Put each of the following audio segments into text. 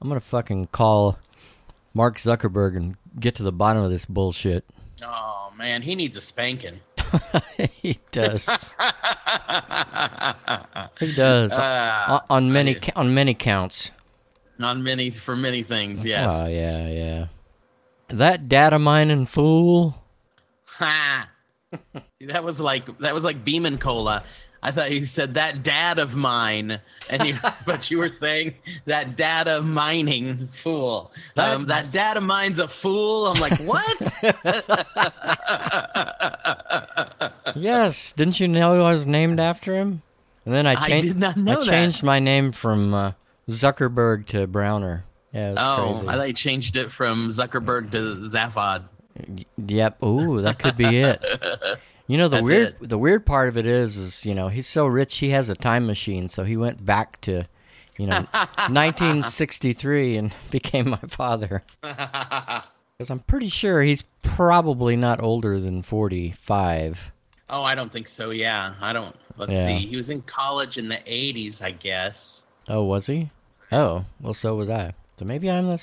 I'm gonna fucking call Mark Zuckerberg and get to the bottom of this bullshit. Oh man, he needs a spanking. he does. he does Uh, on, on many on many counts. on many for many things. Yes. Oh yeah, yeah. That data mining fool. Ha! That was like that was like Beeman Cola. I thought you said that dad of mine, and you, but you were saying that data mining fool. That- um, that data mine's a fool. I'm like, what? Yes, didn't you know I was named after him? And then I changed. I did not know I that. changed my name from uh, Zuckerberg to Browner. Yeah, it was oh, crazy. I thought you changed it from Zuckerberg to Zaphod. Yep. Ooh, that could be it. You know the That's weird it. the weird part of it is is you know he's so rich he has a time machine so he went back to you know 1963 and became my father because I'm pretty sure he's probably not older than 45. Oh, I don't think so. Yeah, I don't. Let's Yeah. see. He was in college in the '80s, I guess. Oh, was he? Oh, well, so was I. So maybe I'm the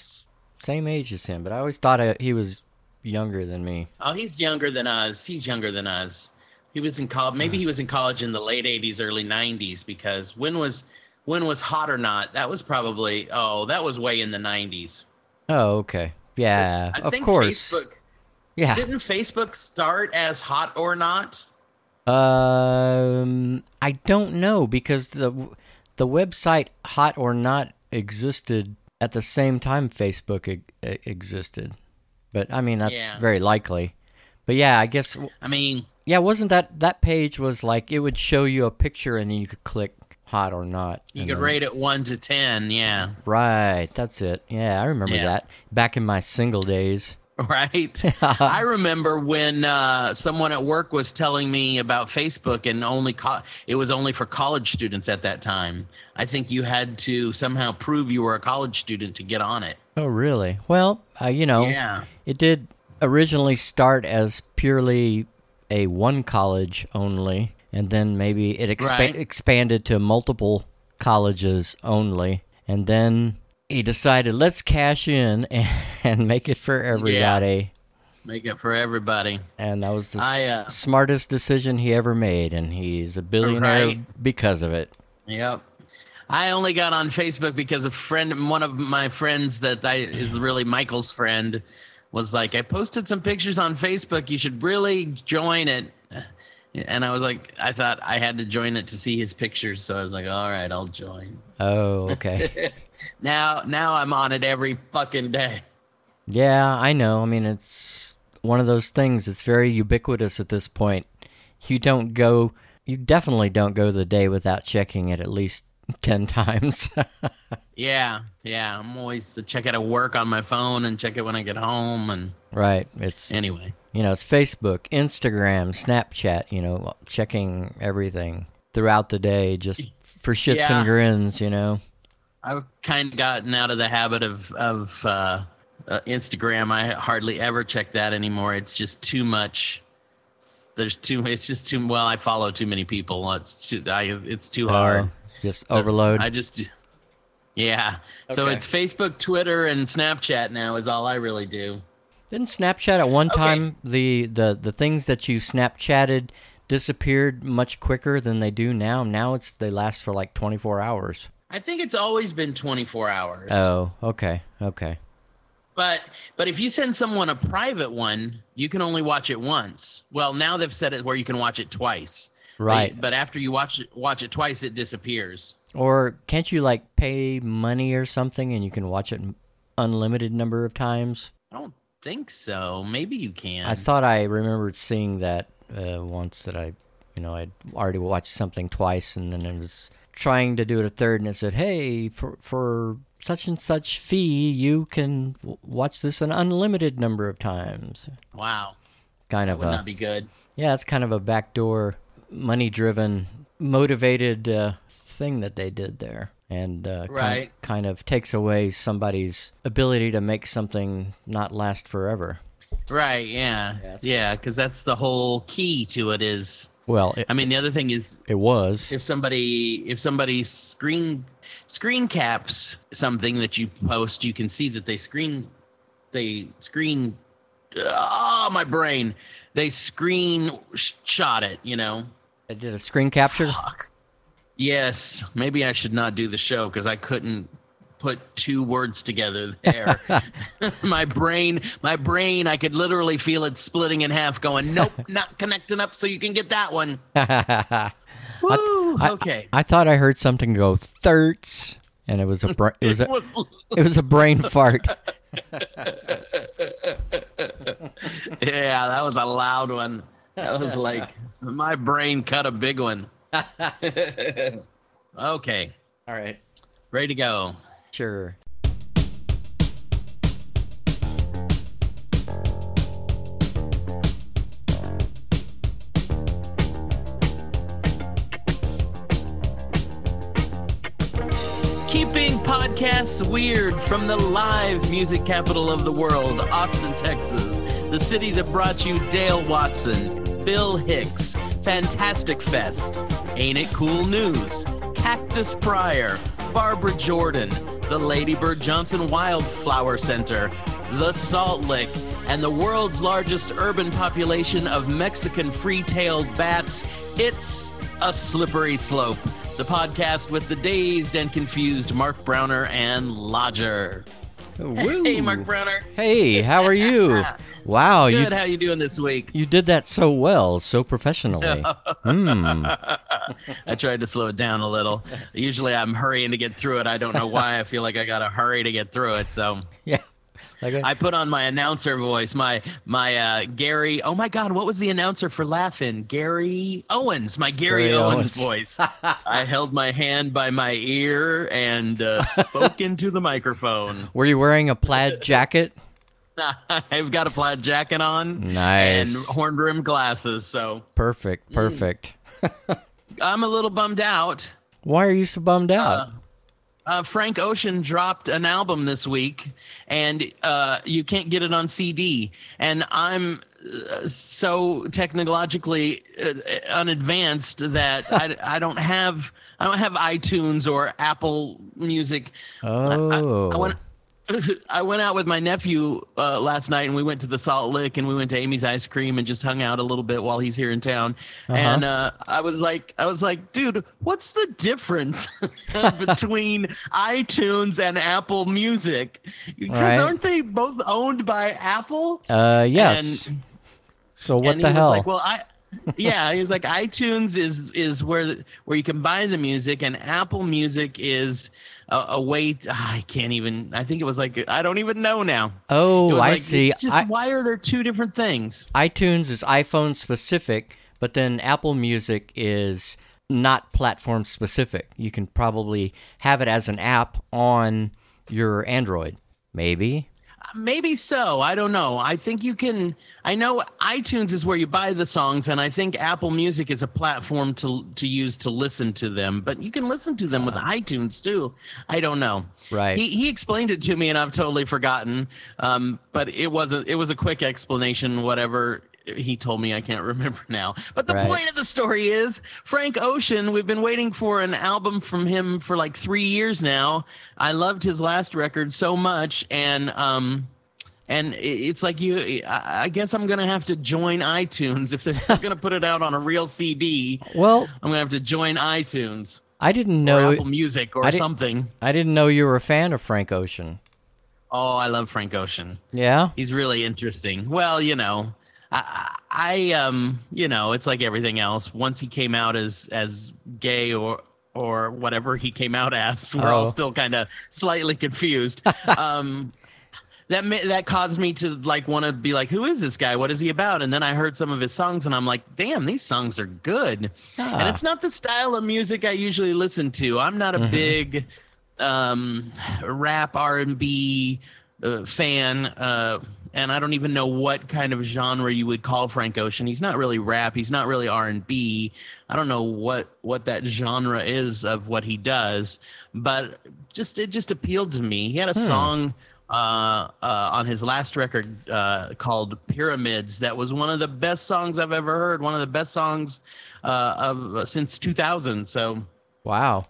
same age as him, but I always thought I, he was younger than me. Oh, he's younger than us. He's younger than us. He was in college. Maybe he was in college in the late '80s, early '90s. Because when was when was Hot or Not? That was probably. Oh, that was way in the '90s. Oh, okay. Yeah, I of course. Facebook Yeah. didn't Facebook start as Hot or Not. Um, I don't know because the the website Hot or Not existed at the same time Facebook e- e- existed, but I mean that's Yeah. very likely. But yeah, I guess I mean, yeah, wasn't that that page was like it would show you a picture and then you could click Hot or Not. you could then- rate it one to ten. Yeah, Right, that's it. Yeah, I remember Yeah. that back in my single days. right. I remember when uh, someone at work was telling me about Facebook, and only co- it was only for college students at that time. I think you had to somehow prove you were a college student to get on it. Oh, really? Well, uh, you know, Yeah. it did originally start as purely a one college only, and then maybe it expa- Right. expanded to multiple colleges only, and then he decided let's cash in and, and make it for everybody. Make it for everybody. And that was the I, s- uh, smartest decision he ever made, and he's a billionaire Right. because of it. Yep. I only got on Facebook because a friend, one of my friends that I is really Michael's friend, was like, I posted some pictures on Facebook. You should really join it. And I was like, I thought I had to join it to see his pictures, so I was like, all right, I'll join. Oh, okay. Now, now I'm on it every fucking day. Yeah, I know. I mean, it's one of those things. It's very ubiquitous at this point. You don't go, you definitely don't go the day without checking it at least 10 times. Yeah, yeah. I'm always to check it at work on my phone and check it when I get home. And right. It's, anyway, you know, it's Facebook, Instagram, Snapchat, you know, checking everything throughout the day just for shits Yeah. and grins, you know. I've kind of gotten out of the habit of of uh, uh, Instagram. I hardly ever check that anymore. It's just too much. There's too. It's just too. Well, I follow too many people. It's too. I, it's too hard. Just overload. I just. Yeah. So it's Facebook, Twitter, and Snapchat now is all I really do. Didn't Snapchat at one time the, the the things that you Snapchatted disappeared much quicker than they do now? Now it's they last for like 24 hours. I think it's always been 24 hours. Oh, okay. Okay. But but if you send someone a private one, you can only watch it once. Well, now they've said it where you can watch it twice. But- Right. But, after you watch it watch it twice, it disappears. Or can't you like pay money or something and you can watch it unlimited number of times? I don't think so. Maybe you can. I thought I remembered seeing that uh, once that I, you know, I'd already watched something twice and then I was trying to do it a third and it said, "Hey, for for such and such fee, you can w- watch this an unlimited number of times." wow, Kind that of would a not be good. yeah, it's kind of a backdoor, money-driven, motivated uh, thing that they did there, and uh, kind, Right. kind of takes away somebody's ability to make something not last forever. Right? Yeah, that's yeah. Because that's the whole key to it. Is Well, it, I mean, the other thing is it was. if somebody if somebody's screen screen caps something that you post, you can see that they screen they screen oh my brain they screen shot it you know I did a screen capture. Fuck. yes maybe i should not do the show because i couldn't put two words together there my brain my brain i could literally feel it splitting in half going nope not connecting up so you can get that one I, Woo, I- okay I thought I heard something go thirts, and it was a bra- it was a, it was a brain fart. Yeah that was a loud one. That was like my brain cut a big one. Okay. All right, ready to go. Sure. Keeping podcasts weird from the live music capital of the world, Austin, Texas, the city that brought you Dale Watson, Bill Hicks, Fantastic Fest, Ain't It Cool News, Cactus Pryor, Barbara Jordan, the Lady Bird Johnson Wildflower Center, the Salt Lick, and the world's largest urban population of Mexican free-tailed bats. It's a slippery slope. The podcast with the dazed and confused Mark Browner and Lodger. Woo. Hey, Mark Browner. Hey, how are you? Wow, you Good. How you doing this week? you did that so well, so professionally. Hmm. I tried to slow it down a little. Usually, I'm hurrying to get through it. I don't know why. I feel like I gotta hurry to get through it. So Yeah. A- I put on my announcer voice, my my uh, Gary. Oh my God, what was the announcer for Laugh-In? Gary Owens, my Gary, Gary Owens, Owens. voice. I held my hand by my ear and uh, spoke into the microphone. were you wearing a plaid jacket? I've got a plaid jacket on Nice. and horn rimmed glasses, so Perfect. Perfect. I'm a little bummed out. Why are you so bummed out? Uh, Frank Ocean dropped an album this week, and uh, you can't get it on CD. And I'm uh, so technologically uh, unadvanced that I, I don't have I don't have iTunes or Apple Music. oh. I went I went out with my nephew uh, last night, and we went to the Salt Lick, and we went to Amy's Ice Cream, and just hung out a little bit while he's here in town. Uh-huh. And uh, I was like, I was like, dude, what's the difference between iTunes and Apple Music? Because Right. aren't they both owned by Apple? uh, yes. And- so what and the he hell? Was like, well, I. yeah, he's like iTunes is is where the, where you can buy the music, and Apple Music is a, a way. To, ah, I can't even. I think it was like I don't even know now. Oh, I like, see. Just I, why are there two different things? iTunes is iPhone specific, but then Apple Music is not platform specific. You can probably have it as an app on your Android. Maybe. Maybe so. I don't know. I think you can. I know iTunes is where you buy the songs, and I think Apple Music is a platform to to use to listen to them. But you can listen to them with iTunes too. I don't know. Right. He he explained it to me, and I've totally forgotten. Um, but it wasn't. It was a quick explanation. Whatever he told me, I can't remember now. But the Right. point of the story is Frank Ocean. We've been waiting for an album from him for like three years now. I loved his last record so much, and um, and it's like you. I guess I'm gonna have to join iTunes if they're gonna put it out on a real CD. Well, I'm gonna have to join iTunes I didn't or know. Apple Music or I something. I didn't know you were a fan of Frank Ocean. Oh, I love Frank Ocean. Yeah. He's really interesting. Well, you know, I, I um, you know, it's like everything else. Once he came out as as gay or or whatever he came out as, we're all Oh. still kind of slightly confused. um, that that caused me to like want to be like, who is this guy? What is he about? And then I heard some of his songs, and I'm like, damn, these songs are good. Ah. And it's not the style of music I usually listen to. I'm not a Mm-hmm. big um, rap R and B uh, fan, uh, and I don't even know what kind of genre you would call Frank Ocean. He's not really rap. He's not really R and B. I don't know what what that genre is of what he does, but just it just appealed to me. He had a song uh, uh, on his last record uh, called Pyramids. That was one of the best songs I've ever heard. One of the best songs uh, of since 2000. So Wow.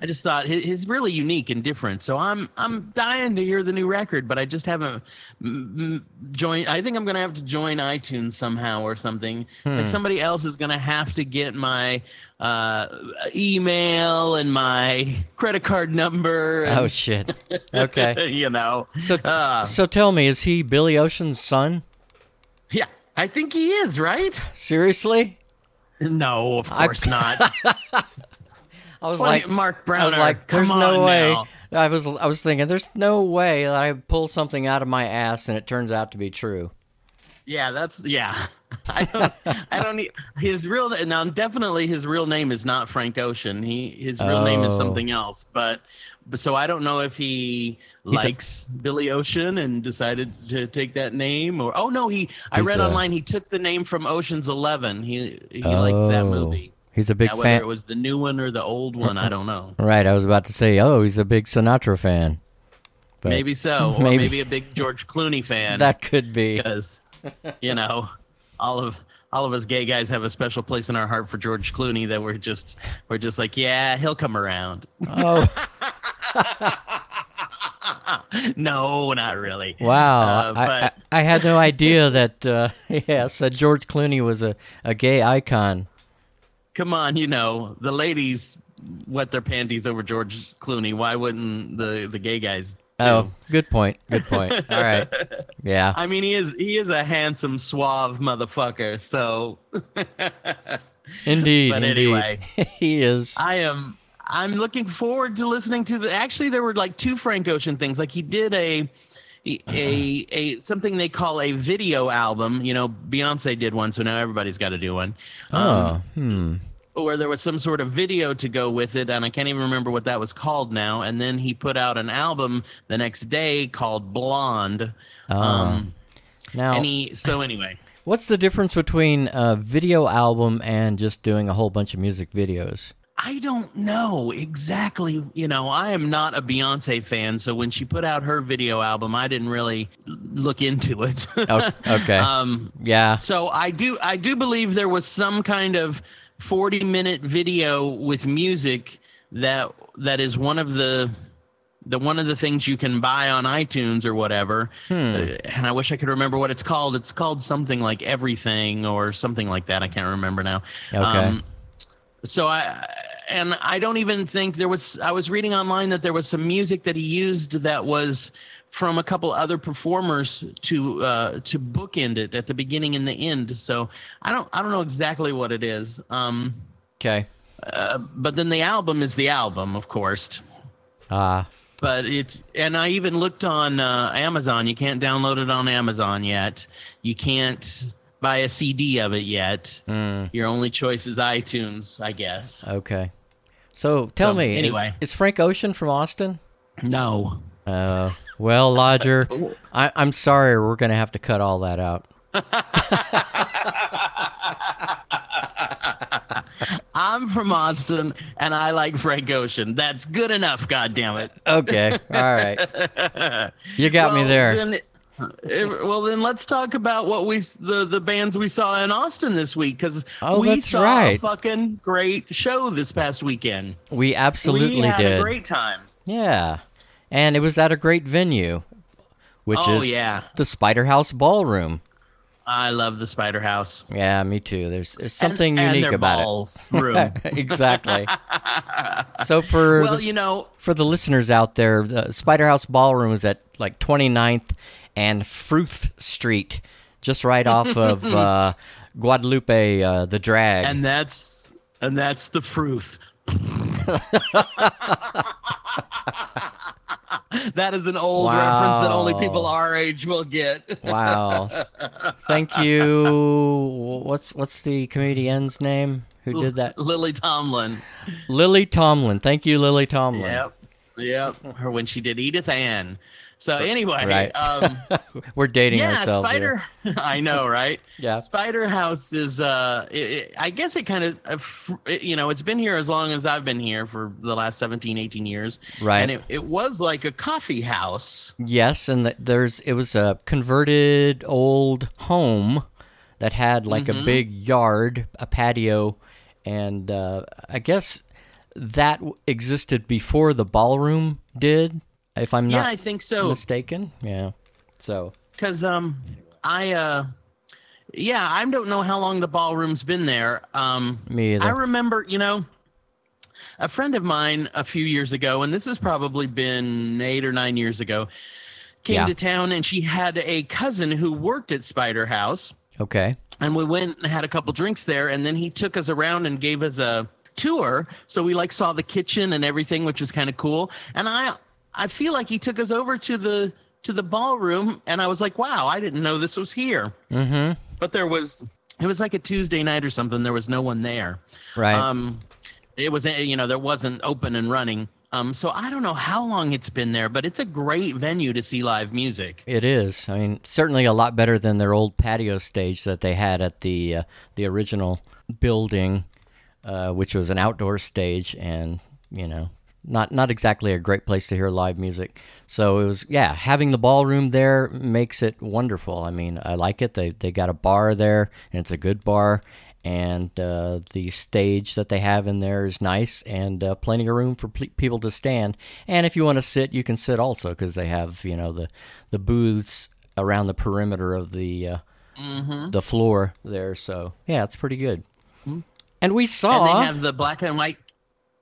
I just thought he's really unique and different. So I'm I'm dying to hear the new record, but I just haven't joined. I think I'm gonna have to join iTunes somehow or something. It's like somebody else is gonna have to get my uh, email and my credit card number. And, Oh shit. Okay. you know. So Uh, so tell me, is he Billy Ocean's son? yeah, I think he is right. Seriously? No, of I- course not. I was like, Mark Brown. I was like, there's no way. now. I was I was thinking, there's no way that I pull something out of my ass and it turns out to be true. Yeah, that's yeah. I don't. I don't need his real now. Definitely, his real name is not Frank Ocean. He his real name is Oh. something else. But, but so I don't know if he He's a- likes Billy Ocean and decided to take that name, or oh no, he. I read a- online he took the name from Ocean's Eleven. He he liked that Oh. movie. He's a big Now, whether fan. it was the new one or the old one, I don't know. Right, I was about to say, oh, he's a big Sinatra fan. But Maybe so, or Maybe. maybe a big George Clooney fan. that could be. because you know all of all of us gay guys have a special place in our heart for George Clooney that we're just we're just like yeah he'll come around. Oh, no, not really. wow. Uh, I, I, but- I had no idea that, uh, yes, that George Clooney was a, a gay icon. Come on, you know the ladies wet their panties over George Clooney. Why wouldn't the the gay guys? Too? Oh, good point. Good point. All right. Yeah. I mean, he is he is a handsome, suave motherfucker. So Indeed. but indeed. anyway. he is. I am I'm looking forward to listening to the actually there were like two Frank Ocean things. Like he did a a a something they call a video album. You know, Beyonce did one, so now everybody's got to do one. Um, Oh, hmm. Where there was some sort of video to go with it, and I can't even remember what that was called now. And then he put out an album the next day called Blonde. Oh. Um, Now, he so anyway. what's the difference between a video album and just doing a whole bunch of music videos? I don't know exactly. You know, I am not a Beyonce fan, so when she put out her video album, I didn't really look into it. Okay. um, yeah. so I do, I do believe there was some kind of forty-minute video with music that that is one of the the one of the things you can buy on iTunes or whatever. Hmm. Uh, and I wish I could remember what it's called. It's called something like Everything or something like that. I can't remember now. Okay. so I and I don't even think there was. I was reading online that there was some music that he used that was from a couple other performers to uh, to bookend it at the beginning and the end. So I don't I don't know exactly what it is. Um, Okay. uh, but then the album is the album, of course. Ah. But it's and I even looked on uh, Amazon. You can't download it on Amazon yet. You can't buy a CD of it yet. mm, Your only choice is iTunes, I guess. okay. So tell So, me, anyway. is, Frank Ocean from Austin? No. Uh, well, Lodger, I, I'm sorry, we're gonna have to cut all that out. I'm from Austin and I like Frank Ocean. That's good enough, goddammit. Okay. All right. You got me there. Then, well, then let's talk about what we the the bands we saw in Austin this week because Oh, we saw a fucking great show this past weekend. we absolutely we had did. a great time. Yeah. And it was at a great venue, which Oh, is yeah. the Spider House Ballroom. I love the Spider House. Yeah, me too. There's, there's something and, and unique their about balls room. exactly. so for well, the, you know, for the listeners out there, the Spider House Ballroom is at like 29th and Fruth Street, just right off of uh, Guadalupe, uh, the drag. and that's and that's the fruth. that is an old reference that only people our age will get. wow. Thank you. What's what's the comedian's name who did that? Lily Tomlin. Lily Tomlin. Thank you, Lily Tomlin. Yep. Yep. Her when she did Edith Ann. So anyway, Right. um, We're dating yeah, ourselves Spider. here. I know, right? Yeah. Spider House is. Uh, it, it- I guess it kind of, uh, fr- it- you know, it's been here as long as I've been here for the last 17, 18 years. Right. And it, it was like a coffee house. Yes, and th- there's it was a converted old home that had like Mm-hmm. a big yard, a patio, and uh, I guess that existed before the ballroom did, if I'm not Yeah, I think so. mistaken. Yeah. So Because um, I uh, yeah, I don't know how long the ballroom's been there. Um, Me either. I remember, you know, a friend of mine a few years ago, and this has probably been eight or nine years ago, came Yeah. to town and she had a cousin who worked at Spider House. okay. and we went and had a couple drinks there and then he took us around and gave us a tour so we like saw the kitchen and everything which was kind of cool and i i feel like he took us over to the to the ballroom and i was like wow i didn't know this was here Mm-hmm. but there was it was like a tuesday night or something there was no one there Right. um it was you know there wasn't open and running um so i don't know how long it's been there but it's a great venue to see live music It is. I mean, certainly a lot better than their old patio stage that they had at the uh, the original building, uh, which was an outdoor stage, and you know, not not exactly a great place to hear live music. So it was, yeah, having the ballroom there makes it wonderful. I mean, I like it. They they got a bar there, and it's a good bar. And uh, the stage that they have in there is nice, and uh, plenty of room for ple- people to stand. And if you want to sit, you can sit also because they have you know the the booths around the perimeter of the uh, the floor there. So yeah, it's pretty good. And we saw and they have the black and white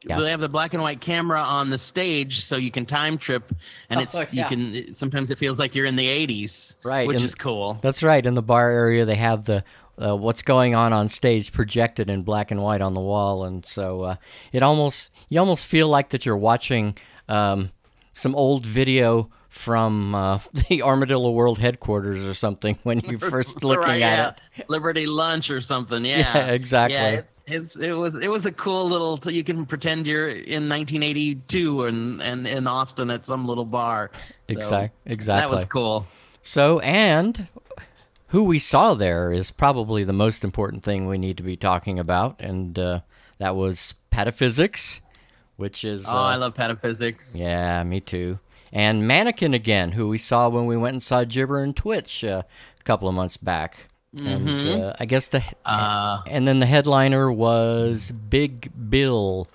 Yeah. they have the black and white camera on the stage so you can time trip and Oh, it's yeah. you can sometimes it feels like you're in the 80s Right, which and- is cool That's right. In the bar area, they have the uh, what's going on on stage projected in black and white on the wall, and so uh, it almost you almost feel like that you're watching um, some old video from uh, the Armadillo World headquarters or something when you're first looking Right, at yeah. it. liberty lunch or something yeah Yeah, exactly. yeah, it's, it's it was it was a cool little you can pretend you're in 1982 and and in austin at some little bar So Exact- that was cool So, and who we saw there is probably the most important thing we need to be talking about, and uh, that was Pataphysics, which is oh uh, i love pataphysics Yeah, me too. And Mannequin again, who we saw when we went and saw Gibber and Twitch uh, a couple of months back. And uh, I guess the Uh, and then the headliner was Big Bill,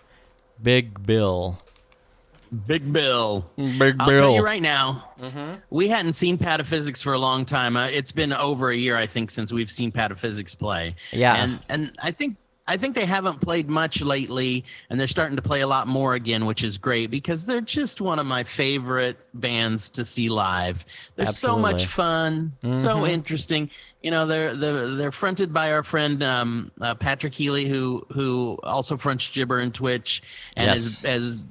Big Bill, big bill Big Bill. I'll tell you right now, we hadn't seen Pataphysics for a long time. Uh, it's been over a year, I think, since we've seen Pataphysics play. Yeah. and and I think I think they haven't played much lately, and they're starting to play a lot more again, which is great because they're just one of my favorite bands to see live. They're so much Absolutely. fun, so interesting. You know, they're they're they're fronted by our friend um, uh, Patrick Healy, who who also fronts Gibber and Twitch, and Yes. is has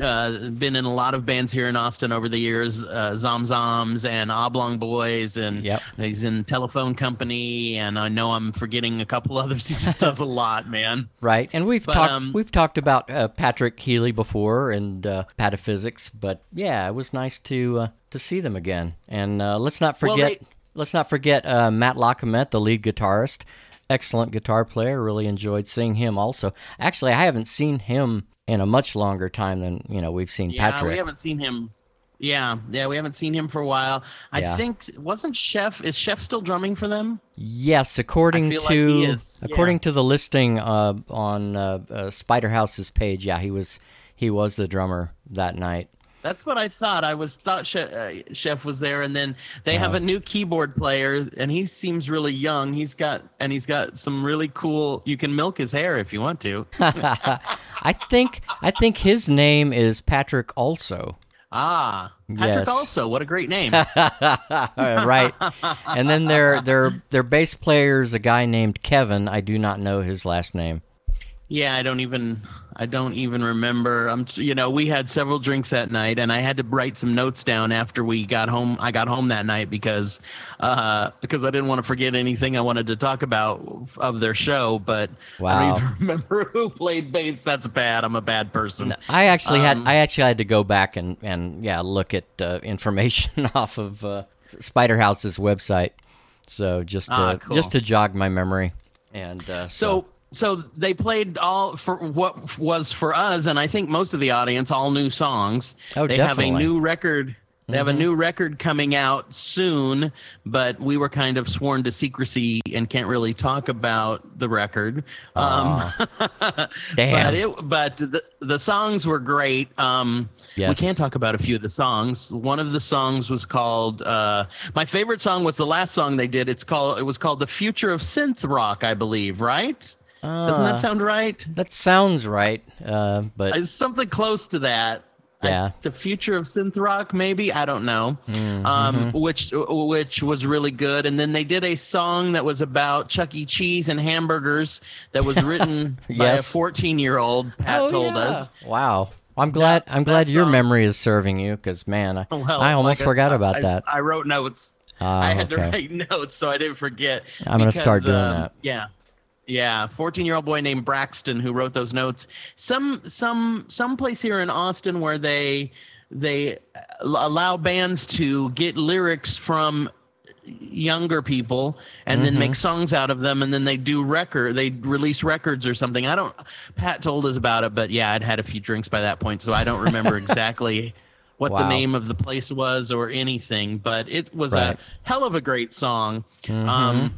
uh, been in a lot of bands here in Austin over the years, uh, Zom Zoms and Oblong Boys, and Yep. he's in Telephone Company, and I know I'm forgetting a couple others. He just does a lot, man. Right, and we've But, talked um, we've talked about uh, Patrick Healy before and uh, Pataphysics, but yeah, it was nice to uh, to see them again. And uh, let's not Well, forget they- let's not forget uh, Matt Lockamet, the lead guitarist, excellent guitar player. Really enjoyed seeing him. Also, actually, I haven't seen him in a much longer time than you know we've seen Yeah, Patrick. we haven't seen him. Yeah, yeah, we haven't seen him for a while. I Yeah. think wasn't Chef is Chef still drumming for them? Yes, according feel like to yeah. according to the listing uh, on uh, uh, Spider House's page, yeah, he was he was the drummer that night. That's what I thought. I was thought Chef, uh, Chef was there, and then they have a new keyboard player, and he seems really young. He's got and he's got some really cool. You can milk his hair if you want to. I think I think his name is Patrick also. ah, Patrick Yes. also. What a great name. Right. and then their their their bass player is a guy named Kevin. I do not know his last name. Yeah, I don't even I don't even remember. I'm you know, we had several drinks that night and I had to write some notes down after we got home. I got home that night because uh because I didn't want to forget anything I wanted to talk about of their show, but I don't even remember who played bass. That's bad. I'm a bad person. I actually had Um, I actually had to go back and and yeah look at uh, information off of uh, Spider House's website. So just to, Ah, cool. just to jog my memory. And uh, So so they played all for what was for us and I think most of the audience all new songs. Oh, they have a new record They have a new record coming out soon, but we were kind of sworn to secrecy and can't really talk about the record. Um, Damn. but it, but the the songs were great. Um, Yes. We can talk about a few of the songs. One of the songs was called. Uh, my favorite song was the last song they did. It's called. It was called "The Future of Synth Rock," I believe. Right? Doesn't Uh, that sound right? That sounds right, uh, but It's something close to that. I- Yeah. the future of synth rock, maybe I don't know. Mm-hmm. Um, which which was really good. And then they did a song that was about Chuck E. Cheese and hamburgers that was written by a 14 year old. Pat Oh, told yeah. us. Wow. I'm glad. I'm glad your song- memory is serving you, because man, I, Well, I almost like forgot I- about I- that. I wrote notes. Ah, I had to write notes so I didn't forget. I'm gonna start doing um, that. Yeah. Yeah, 14-year-old boy named Braxton who wrote those notes. Some some some place here in Austin where they they allow bands to get lyrics from younger people and then Mm-hmm. make songs out of them and then they do record they release records or something i don't pat told us about it but yeah i'd had a few drinks by that point so i don't remember exactly what the name of the place was or anything but it was Right. a hell of a great song um,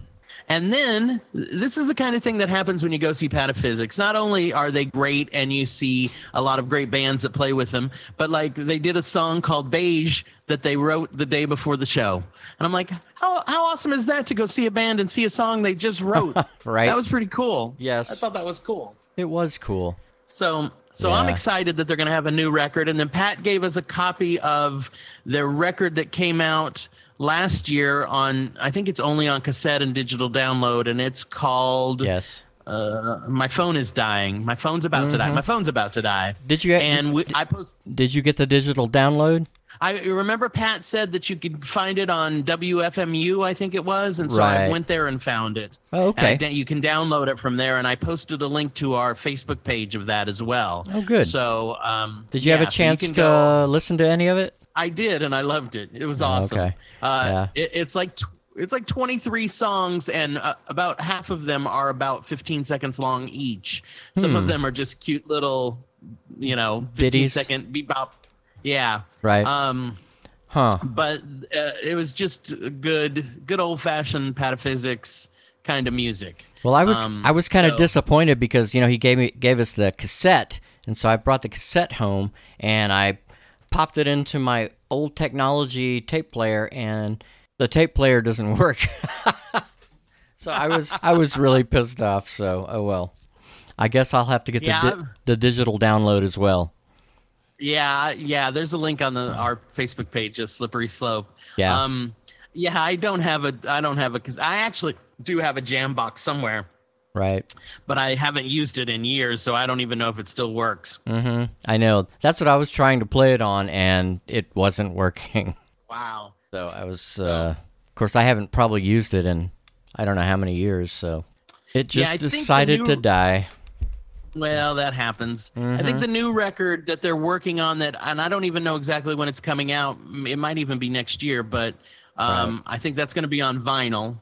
and then this is the kind of thing that happens when you go see Pataphysics. Not only are they great and you see a lot of great bands that play with them, but like they did a song called Beige that they wrote the day before the show. And I'm like, how how awesome is that to go see a band and see a song they just wrote? Right. That was pretty cool. Yes. I thought that was cool. It was cool. So so I'm excited that they're going to have a new record and then Pat gave us a copy of their record that came out last year on I think it's only on cassette and digital download and it's called Yes. uh, my phone is dying. My phone's about to die. My phone's about to die. Did you? Get and we, I post did you get the digital download? I remember Pat said that you could find it on WFMU, I think it was, and so I went there and found it. Oh, okay. I- you can download it from there, and I posted a link to our Facebook page of that as well. Oh, good. So, um, Did you have a chance can to go- listen to any of it? I did, and I loved it. It was awesome. okay. Uh, Yeah. it, it's like tw- it's like 23 songs, and uh, about half of them are about 15 seconds long each. Some Hmm. of them are just cute little, you know, 15 Ditties? second bebop. Yeah. Right. Um, huh. but uh, it was just good, good old fashioned pataphysics kind of music. Well, I was Um, I was kind of so- disappointed because you know he gave me gave us the cassette, and so I brought the cassette home and I popped it into my old technology tape player, and the tape player doesn't work. so I was I was really pissed off. So oh well, I guess I'll have to get Yeah, the di- the digital download as well. Yeah, yeah. There's a link on the our Facebook page, a slippery slope. Yeah. Um, yeah, I don't have a, I don't have a, cause I actually do have a jam box somewhere, Right. but I haven't used it in years, so I don't even know if it still works. hmm I know. That's what I was trying to play it on, and it wasn't working. Wow. So I was, uh, of course, I haven't probably used it in I don't know how many years. So it just I the decided to die. Well, that happens. I Mm-hmm. think the new record that they're working on that, and I don't even know exactly when it's coming out. It might even be next year, but um, I think that's going to be on vinyl.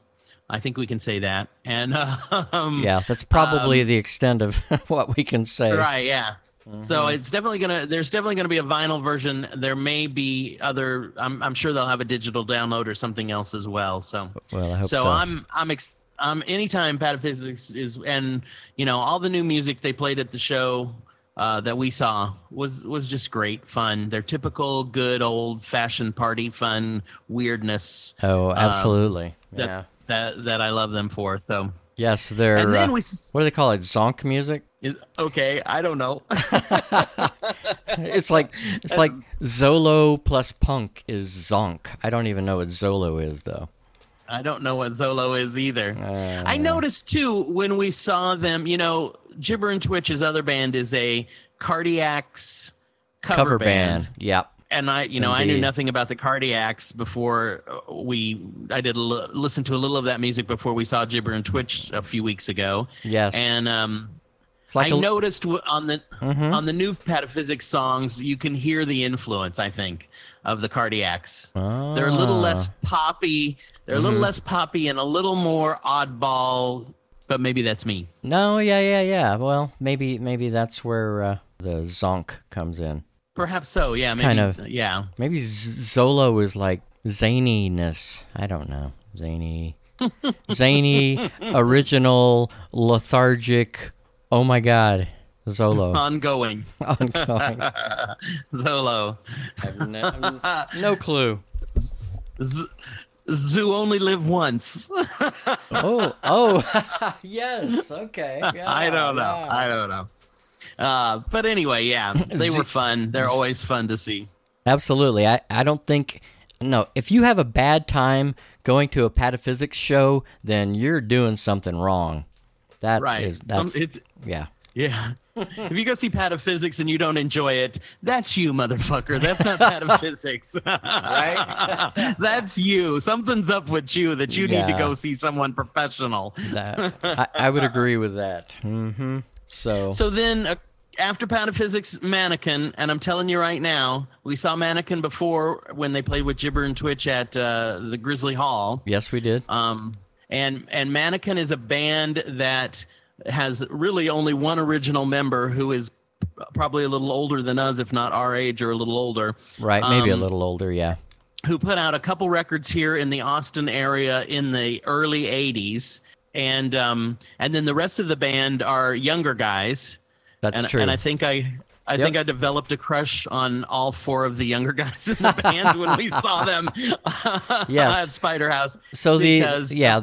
I think we can say that. And um, Yeah, that's probably the extent of what we can say. Right, yeah. Mm-hmm. So it's definitely gonna. There's definitely gonna be a vinyl version. There may be other. I'm, I'm sure they'll have a digital download or something else as well. So, Well, I hope so so. I'm I'm ex, um anytime Pataphysics is and you know all the new music they played at the show uh, that we saw was was just great fun. Their typical good old fashioned party fun weirdness oh, absolutely. um, that yeah. That that I love them for. So Yes, they're. and then uh, we what do they call it? Zonk music. is okay. I don't know. It's like it's like Zolo plus punk is zonk. I don't even know what Zolo is though. I don't know what Zolo is either. Uh, I noticed too when we saw them, you know, Gibber and Twitch's other band is a Cardiacs cover, cover band. band. Yep. And I, you know, I knew nothing about the Cardiacs before uh, we. I did li- listen to a little of that music before we saw Gibber and Twitch a few weeks ago. Yes. And um, like I a, noticed w- on the Mhm. on the new Pataphysics songs, you can hear the influence. I think of the Cardiacs. They're a little Ah. less poppy. They're a little less poppy and a little more oddball. But maybe that's me. No, yeah, yeah, yeah. Well, maybe maybe that's where uh, the zonk comes in. Perhaps so. Yeah. Maybe, kind of- Yeah. Maybe Zolo is like zaniness. I don't know. Zany. Zany, original, lethargic. Oh my god. Zolo. Ongoing. Ongoing. Zolo. I've ne- no clue. Z- Zoo only live once. Oh, oh, yes. Okay. Yeah, I don't know. yeah. I don't know. Uh, but anyway, yeah, they were fun. They're always fun to see. Absolutely. I, I don't think no, if you have a bad time going to a pataphysics show, then you're doing something wrong. That Right. is Some- it's yeah. yeah. if you go see pataphysics and you don't enjoy it, that's you, motherfucker. That's not pataphysics. Right? that's you. Something's up with you that you need to go see someone professional. That, I, I would agree with that. Mhm. So, So then, uh, after Pataphysics, Mannequin, and I'm telling you right now, we saw Mannequin before when they played with Gibber and Twitch at uh, the Grizzly Hall. yes, we did. Um, and and Mannequin is a band that has really only one original member who is probably a little older than us, if not our age or a little older, Right, maybe a um, little older, yeah. who put out a couple records here in the Austin area in the early '80s. And um, and then the rest of the band are younger guys. That's and, true. and I think I I Yep. think I developed a crush on all four of the younger guys in the band when we saw them Yes. at Spider House. so the yeah,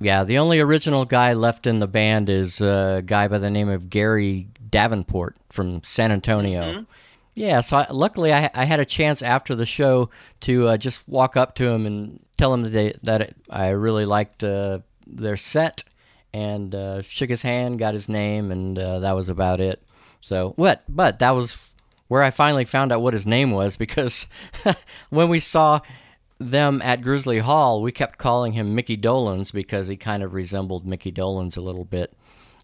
yeah, the only original guy left in the band is a guy by the name of Gary Davenport from San Antonio. Mm-hmm. Yeah, so I, luckily I, I had a chance after the show to uh, just walk up to him and tell him that, they, that it, I really liked uh, their set and uh, shook his hand, got his name, and uh, that was about it. So what? But that was where I finally found out what his name was because when we saw them at Grizzly Hall, we kept calling him Micky Dolenz because he kind of resembled Micky Dolenz a little bit.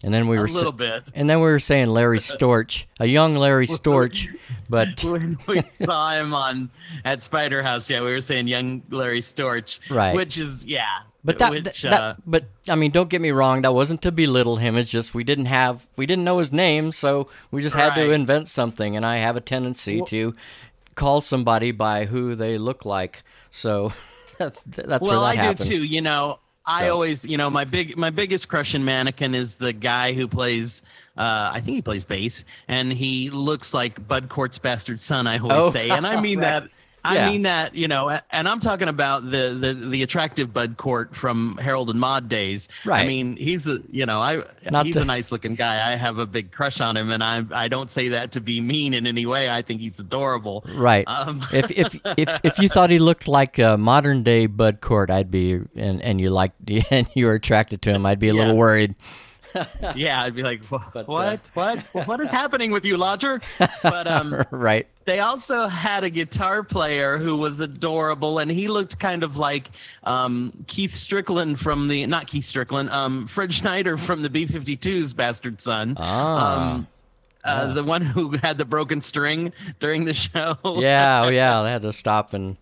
And then we A were sa- little bit. and then we were saying Larry Storch, a young Larry Storch, but when we saw him on at Spider House, yeah, we were saying young Larry Storch, Right. Which is yeah, but that, which, that, uh, that- but I mean, don't get me wrong, that wasn't to belittle him. It's just we didn't have we didn't know his name, so we just had to invent something. And I have a tendency to call somebody by who they look like. So that's that's well, where I happened. do too. You know, I always, you know, my big my biggest crush in Mannequin is the guy who plays. Uh, I think he plays bass, and he looks like Bud Cort's bastard son. I always Oh, say, and I mean right. that. I Yeah. mean that, you know, and I'm talking about the, the, the attractive Bud Cort from Harold and Maude days. Right. I mean, he's a, you know, I Not he's the- a nice looking guy. I have a big crush on him, and I I don't say that to be mean in any way. I think he's adorable. Right. Um, if if if if you thought he looked like a modern day Bud Cort, I'd be and and you liked and you were attracted to him, I'd be a little worried. yeah, I'd be like, "Wha- But, uh, what, what, what is happening with you, Lodger? But um, right. they also had a guitar player who was adorable, and he looked kind of like um, Keith Strickland from the not Keith Strickland, um, Fred Schneider from the B-52's bastard son. Ah. Um, uh, the one who had the broken string during the show. yeah, oh yeah, they had to stop and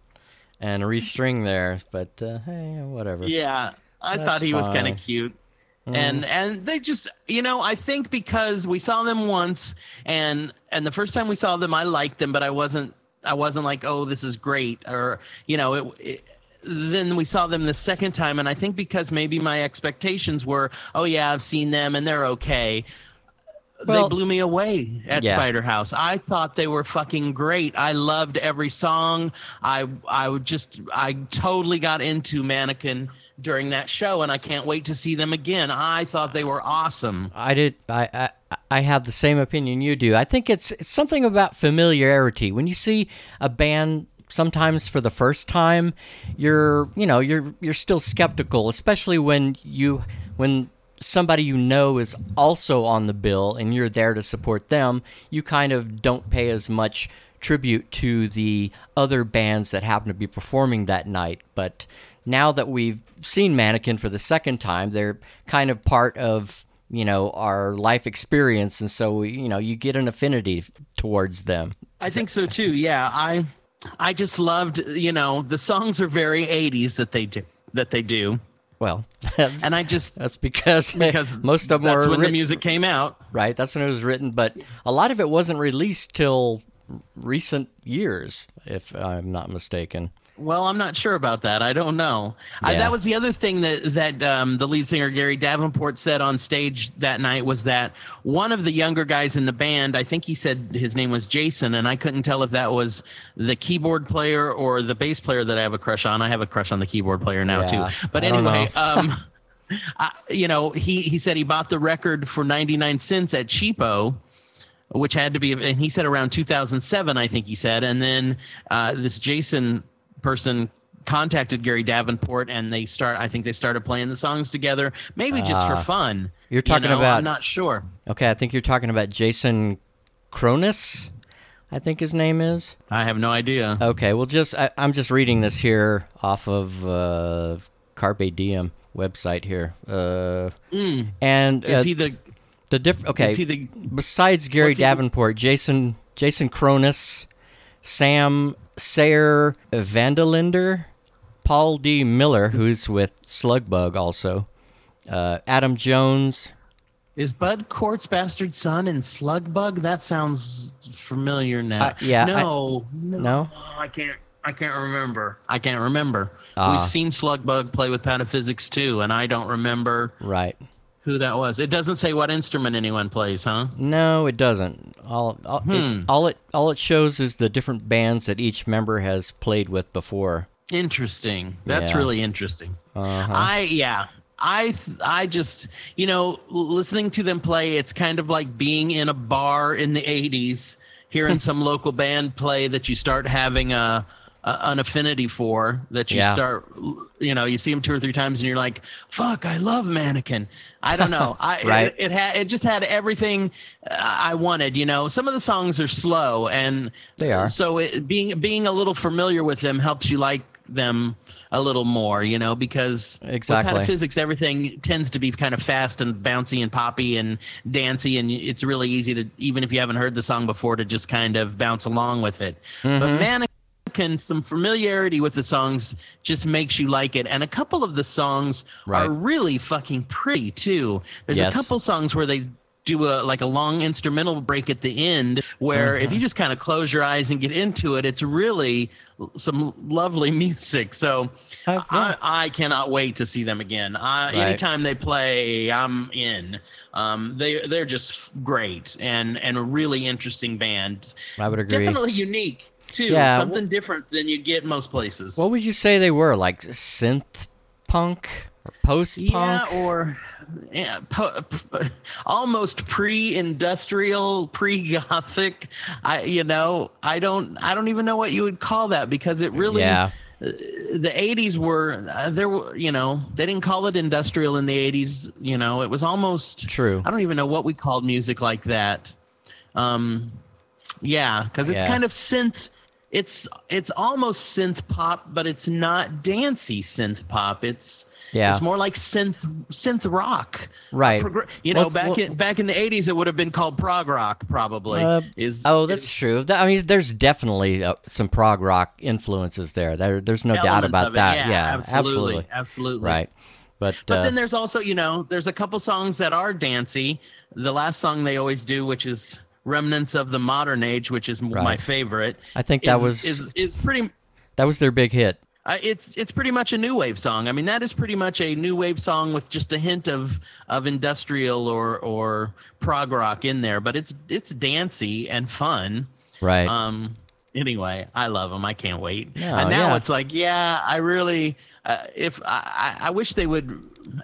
and restring there, but uh, hey, whatever. Yeah, I That's thought he was kind of cute. And mm-hmm. and they just you know I think because we saw them once and and the first time we saw them I liked them but I wasn't I wasn't like oh this is great or you know it, it then we saw them the second time and I think because maybe my expectations were oh yeah I've seen them and they're okay Well- they blew me away at Yeah. Spider House. I thought they were fucking great. I loved every song. I I would just I totally got into Mannequin during that show, and I can't wait to see them again. I thought they were awesome. I did. I, I I have the same opinion you do. I think it's it's something about familiarity. When you see a band sometimes for the first time, you're you know you're you're still skeptical, especially when you when somebody you know is also on the bill and you're there to support them. You kind of don't pay as much tribute to the other bands that happen to be performing that night. But now that we've seen Mannequin for the second time, they're kind of part of you know our life experience, and so you know you get an affinity towards them. I think so too. Yeah, I I just loved you know the songs are very 80s that they do that they do, Well, that's, and I just that's because, because most of them that's were when written, the music came out. right. That's when it was written, but a lot of it wasn't released till recent years, if I'm not mistaken. Well, I'm not sure about that. I don't know. I, that was the other thing that that um, the lead singer Gary Davenport said on stage that night was that one of the younger guys in the band, I think he said his name was Jason, and I couldn't tell if that was the keyboard player or the bass player that I have a crush on. I have a crush on the keyboard player now Yeah, too. But I anyway, um, I, you know, he he said he bought the record for 99 cents at cheapo which had to be and he said around 2007 i think he said and then uh, this jason person contacted gary davenport and they start i think they started playing the songs together maybe just for Ah. fun You're talking you know, about- i'm not sure Okay, I think you're talking about Jason Cronus. I think his name is. i have no idea Okay, well, just I, I'm just reading this here off of uh, Carpe Diem website here, uh, and uh, is he the the diff. Okay, is he the besides Gary Davenport, Jason Jason Cronus, Sam Sayer Vandalinder, Paul D. Miller, who's with Slugbug also, uh, Adam Jones. is Bud Cort's bastard son in slugbug that sounds familiar now Uh, yeah, I- no No, I can't. I can't remember. I can't remember. Ah. We've seen Slugbug play with Pataphysics too, and I don't remember right. Who that was. It doesn't say what instrument anyone plays, huh? No, it doesn't. All all, Hmm. it, all it all it shows is the different bands that each member has played with before. Interesting. That's Yeah. really interesting. Uh-huh. I yeah. I I just you know listening to them play. It's kind of like being in a bar in the '80s, hearing some local band play that you start having a, a an affinity for. That you Yeah. start you know you see them two or three times and you're like, fuck, I love Mannequin. I don't know. I Right. it, it had it just had everything uh, I wanted. You know, some of the songs are slow and They are. so it, being being a little familiar with them helps you like them a little more, you know, because Exactly. with physics, everything tends to be kind of fast and bouncy and poppy and dancey, and it's really easy to even if you haven't heard the song before to just kind of bounce along with it. Mm-hmm. But Mannequin, some familiarity with the songs just makes you like it, and a couple of the songs Right. are really fucking pretty too. There's Yes. a couple songs where they do a like a long instrumental break at the end where Mm-hmm. if you just kind of close your eyes and get into it it's really some lovely music so Uh. I, I cannot wait to see them again I, Right. anytime they play i'm in um, they they're just great and and a really interesting band I would agree. definitely unique too Yeah, something different than you get most places What would you say they were? Like synth punk or post Yeah, punk? or yeah, po- almost pre-industrial, pre-gothic. I, you know, I don't, I don't even know what you would call that because it really, yeah. the '80s were uh, there. Were you know, they didn't call it industrial in the '80s. You know, it was almost True. I don't even know what we called music like that. Um, yeah, because it's Yeah. kind of synth. It's it's almost synth pop, but it's not dancey synth pop. It's Yeah. it's more like synth synth rock. Right. Progr- you know, Well, back well- in back in the '80s, it would have been called prog rock, probably. Uh, is Oh, that's is true. I mean, there's definitely uh, some prog rock influences there. There, there's no doubt about that. Yeah, Yeah, absolutely, absolutely. Right. But, But uh, then there's also, you know, there's a couple songs that are dancey. The last song they always do, which is "Remnants of the Modern Age," which is m my favorite. I think that is- was is is pretty. that was their big hit. Uh, it's it's pretty much a new wave song. I mean, that is pretty much a new wave song with just a hint of of industrial or or prog rock in there. But it's it's dancey and fun. Right. Um. Anyway, I love them. I can't wait. No, and now yeah. it's like, yeah, I really. Uh, if I, I wish they would,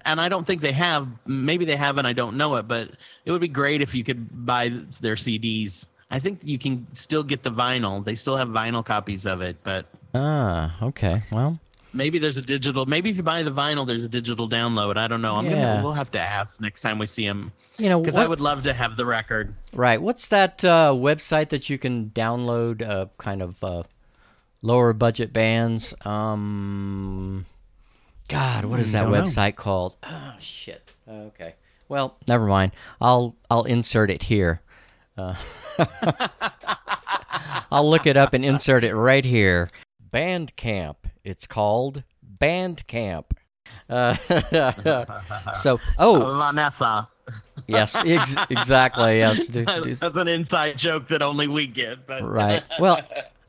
and I don't think they have. Maybe they have, and I don't know it. But it would be great if you could buy their CDs. I think you can still get the vinyl. They still have vinyl copies of it, but ah, okay. Well, maybe there's a digital. Maybe if you buy the vinyl, there's a digital download. I don't know. I'm Yeah. gonna. We'll have to ask next time we see them you know, because I would love to have the record. right. What's that uh, website that you can download uh, kind of uh, lower budget bands? Um, God, what is that don't know. website called? Oh shit. Okay. Well, never mind. I'll I'll insert it here. Uh, I'll look it up and insert it right here. Bandcamp. It's called Bandcamp. Uh, so, oh, Vanessa. yes, ex- exactly. Yes, do, do, That's an inside joke that only we get. But right. Well,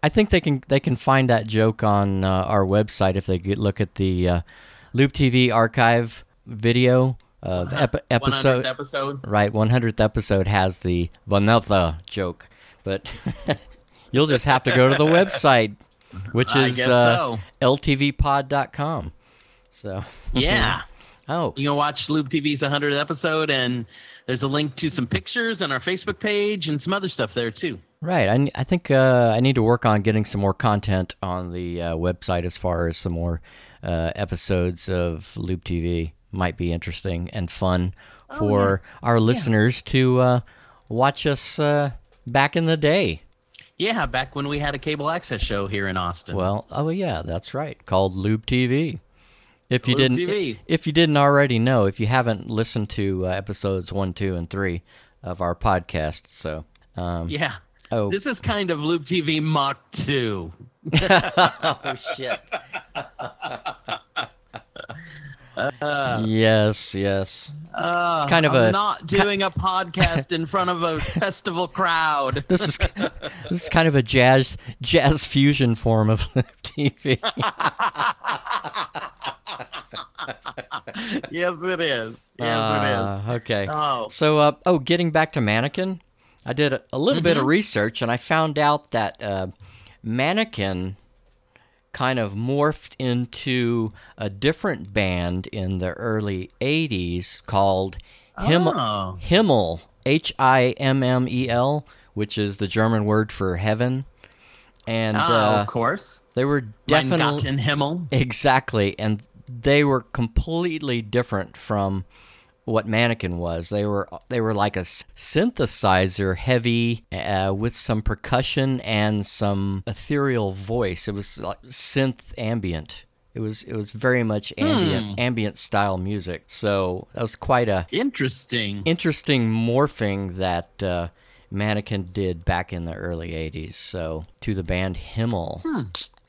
I think they can they can find that joke on uh, our website if they get, look at the uh, Loop TV archive video. Uh, the ep- 100th episode, episode. right? 100th episode has the vanilla joke, but you'll just have to go to the website, which is uh, so. ltvpod.com. So, Yeah. oh, You can watch Loop TV's 100th episode, and there's a link to some pictures on our Facebook page and some other stuff there too. Right. I, I think uh, I need to work on getting some more content on the uh, website as far as some more uh, episodes of Loop TV. Might be interesting and fun for our listeners to uh, watch us uh, back in the day. Yeah, back when we had a cable access show here in Austin. Well, oh yeah, that's right. Called Loop TV. If you Loop didn't, TV. if you didn't already know, if you haven't listened to uh, episodes one, two, and three of our podcast, so um, yeah. Oh This is kind of Loop TV Mach 2. oh shit. yes, yes. Uh, It's kind of I'm a- not doing a podcast in front of a festival crowd. This is this is kind of a jazz jazz fusion form of TV. yes, it is. Yes, Uh, okay. Oh, So, uh, oh, getting back to Mannequin, I did a, a little bit of research and I found out that uh, Mannequin kind of morphed into a different band in the early 80s called Him- Oh. Himmel, H I M M E L, which is the German word for heaven. And oh uh, of course. they were definitely in Himmel. Exactly, and they were completely different from what Mannequin was. They were they were like a synthesizer heavy uh, with some percussion and some ethereal voice. It was like synth ambient. It was it was very much ambient ambient style music. So that was quite a Interesting. interesting morphing that uh, Mannequin did back in the early '80s. So to the band Himmel.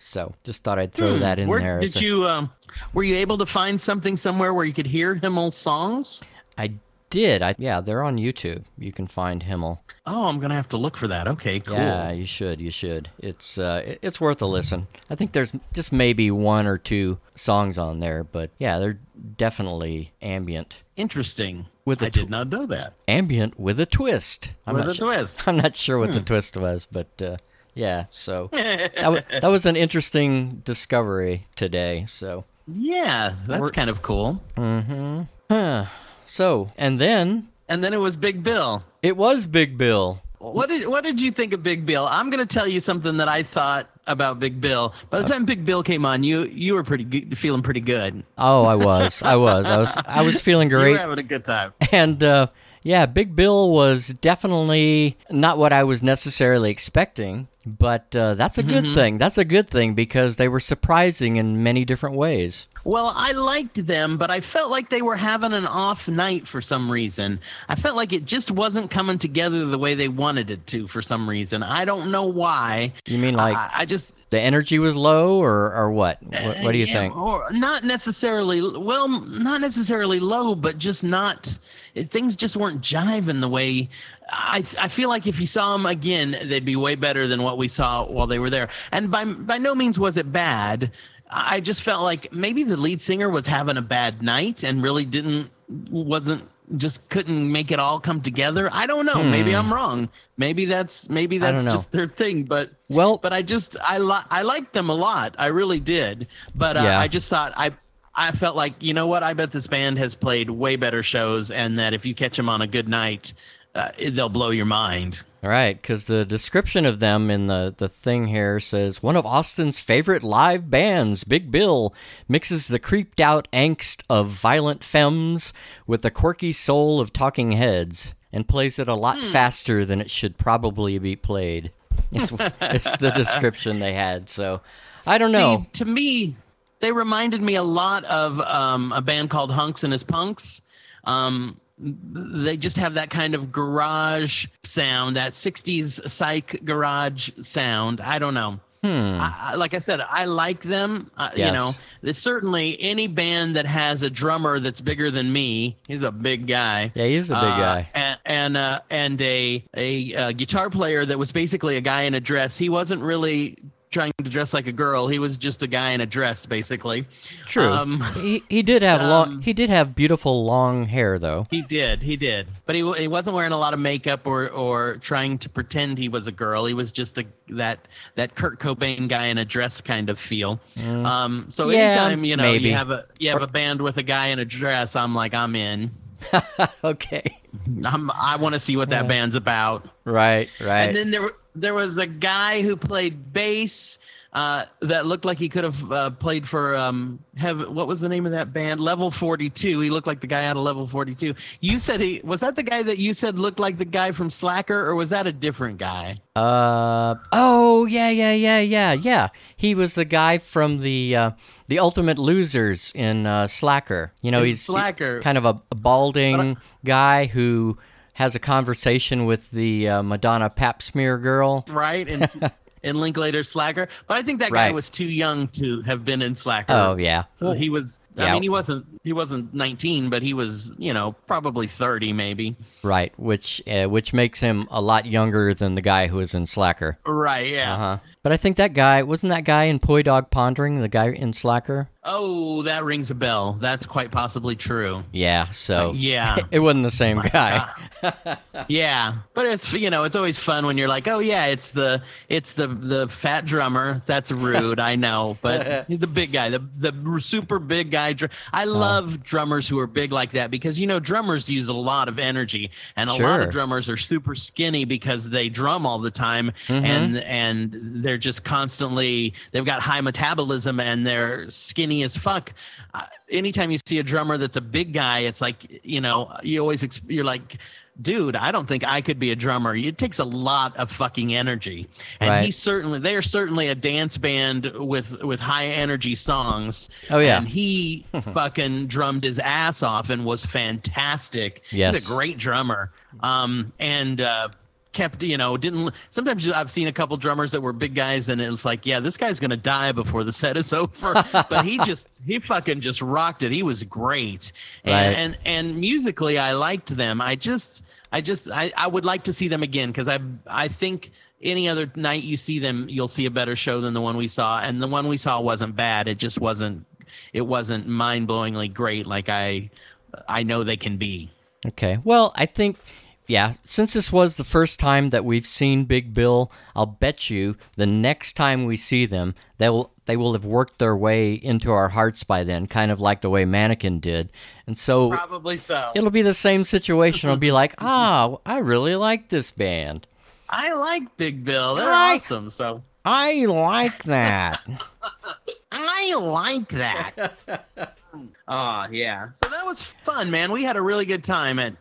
So just thought I'd throw that in Hmm. Where there. did a- you? Um, were you able to find something somewhere where you could hear Himmel's songs? I did. I yeah, they're on YouTube. You can find Himmel. Oh, I'm gonna have to look for that. Okay, cool. Yeah, you should. You should. It's uh, it's worth a listen. I think there's just maybe one or two songs on there, but yeah, they're definitely ambient. Interesting. With I a did not know that. Ambient with a twist. I'm With not a twist. I'm not sure what the twist was, but uh, yeah. So that, w- that was an interesting discovery today. So Yeah, that's We're- kind of cool. Hmm. so and then And then it was Big Bill. it was Big Bill. What did what did you think of Big Bill? I'm gonna tell you something that I thought about Big Bill. By the time Big Bill came on, you you were pretty good, feeling pretty good. Oh, I was. I was. I was. I was feeling You great. were having a good time. And uh, yeah, Big Bill was definitely not what I was necessarily expecting, but uh, that's a good thing. That's a good thing because they were surprising in many different ways. Well, I liked them, but I felt like they were having an off night for some reason. I felt like it just wasn't coming together the way they wanted it to for some reason. I don't know why. You mean like I, I just the energy was low, or or what? What, what do you Yeah, think? Or not necessarily. Well, not necessarily low, but just not. Things just weren't jiving the way. I I feel like if you saw them again, they'd be way better than what we saw while they were there. And by by no means was it bad. I just felt like maybe the lead singer was having a bad night and really didn't wasn't just couldn't make it all come together. I don't know. Maybe I'm wrong. Maybe that's maybe Hmm. That's just their thing. But Well, but I just I li- I liked them a lot. I really did. But uh, Yeah. I just thought I I felt like you know what I bet this band has played way better shows, and that if you catch them on a good night, uh, it- they'll blow your mind. All right, because the description of them in the, the thing here says one of Austin's favorite live bands, Big Bill, mixes the creeped out angst of violent femmes with the quirky soul of talking heads and plays it a lot Hmm. faster than it should probably be played. It's, it's the description they had. So I don't know. See, to me, they reminded me a lot of um, a band called Hunx and His Punx. Um, they just have that kind of garage sound, that '60s psych garage sound. I don't know. I, I, like I said, I like them. Uh, Yes. You know, there's certainly any band that has a drummer that's bigger than me. He's a big guy. Yeah, he's a big Uh, guy. and and, uh, and a, a uh guitar player that was basically a guy in a dress. He wasn't really trying to dress like a girl. He was just a guy in a dress, basically. True. um, he he did have long. um, He did have beautiful long hair, though. He did, he did, but he he wasn't wearing a lot of makeup or or trying to pretend he was a girl. He was just a that that Kurt Cobain guy in a dress kind of feel. Um, so Mm. Yeah, anytime you know maybe. you have a you have a band with a guy in a dress, I'm like I'm in. okay. I'm I want to see what that band's about. Right. Right. And then there there was a guy who played bass uh, that looked like he could have uh, played for um have what was the name of that band level 42 he looked like the guy out of level 42 you said he was that the guy that you said looked like the guy from slacker or was that a different guy Uh oh yeah yeah yeah yeah yeah. He was the guy from the uh, the Ultimate Losers in uh, Slacker. You know, In he's Slacker. kind of a, a balding guy who has a conversation with the uh, Madonna Pap smear girl. right And in linklater slacker but i think that guy Right. was too young to have been in slacker Oh yeah. So he was Yeah. i mean he wasn't he wasn't 19 but he was you know probably 30 maybe Right, which uh, which makes him a lot younger than the guy who was in Slacker. right yeah Uh huh. But I think that guy wasn't that guy in Poi Dog Pondering, the guy in Slacker. oh that rings a bell that's quite possibly true Yeah. So yeah it wasn't the same guy. Yeah, but it's you know it's always fun when you're like, oh yeah, it's the it's the the fat drummer. That's rude, I know, but he's the big guy, the the super big guy. dr- I Uh-huh. love drummers who are big like that because you know drummers use a lot of energy, and a lot of drummers are super skinny because they drum all the time, Mm-hmm. and and they're just constantly they've got high metabolism and they're skinny as fuck. Uh, anytime you see a drummer that's a big guy, it's like you know you always you're like dude, I don't think I could be a drummer. It takes a lot of fucking energy. And Right. he's certainly they are certainly a dance band with with high energy songs. Oh, yeah. And he fucking drummed his ass off and was fantastic. Yes. He's a great drummer. Um and uh kept you know didn't sometimes i've seen a couple drummers that were big guys and it's like yeah this guy's gonna die before the set is over. But he just he fucking just rocked it. He was great. And, Right. and and musically i liked them. I just i just i, I would like to see them again because i i think any other night you see them you'll see a better show than the one we saw. And the one we saw wasn't bad. It just wasn't it wasn't mind-blowingly great like i i know they can be. Okay. Well, I think, yeah, since this was the first time that we've seen Big Bill, I'll bet you the next time we see them, they will they will have worked their way into our hearts by then, kind of like the way Mannequin did. And so probably so it'll be the same situation. It'll be like, ah, I really like this band. I like Big Bill. They're Right. awesome. So I like that. I like that. oh yeah. So that was fun, man. We had a really good time at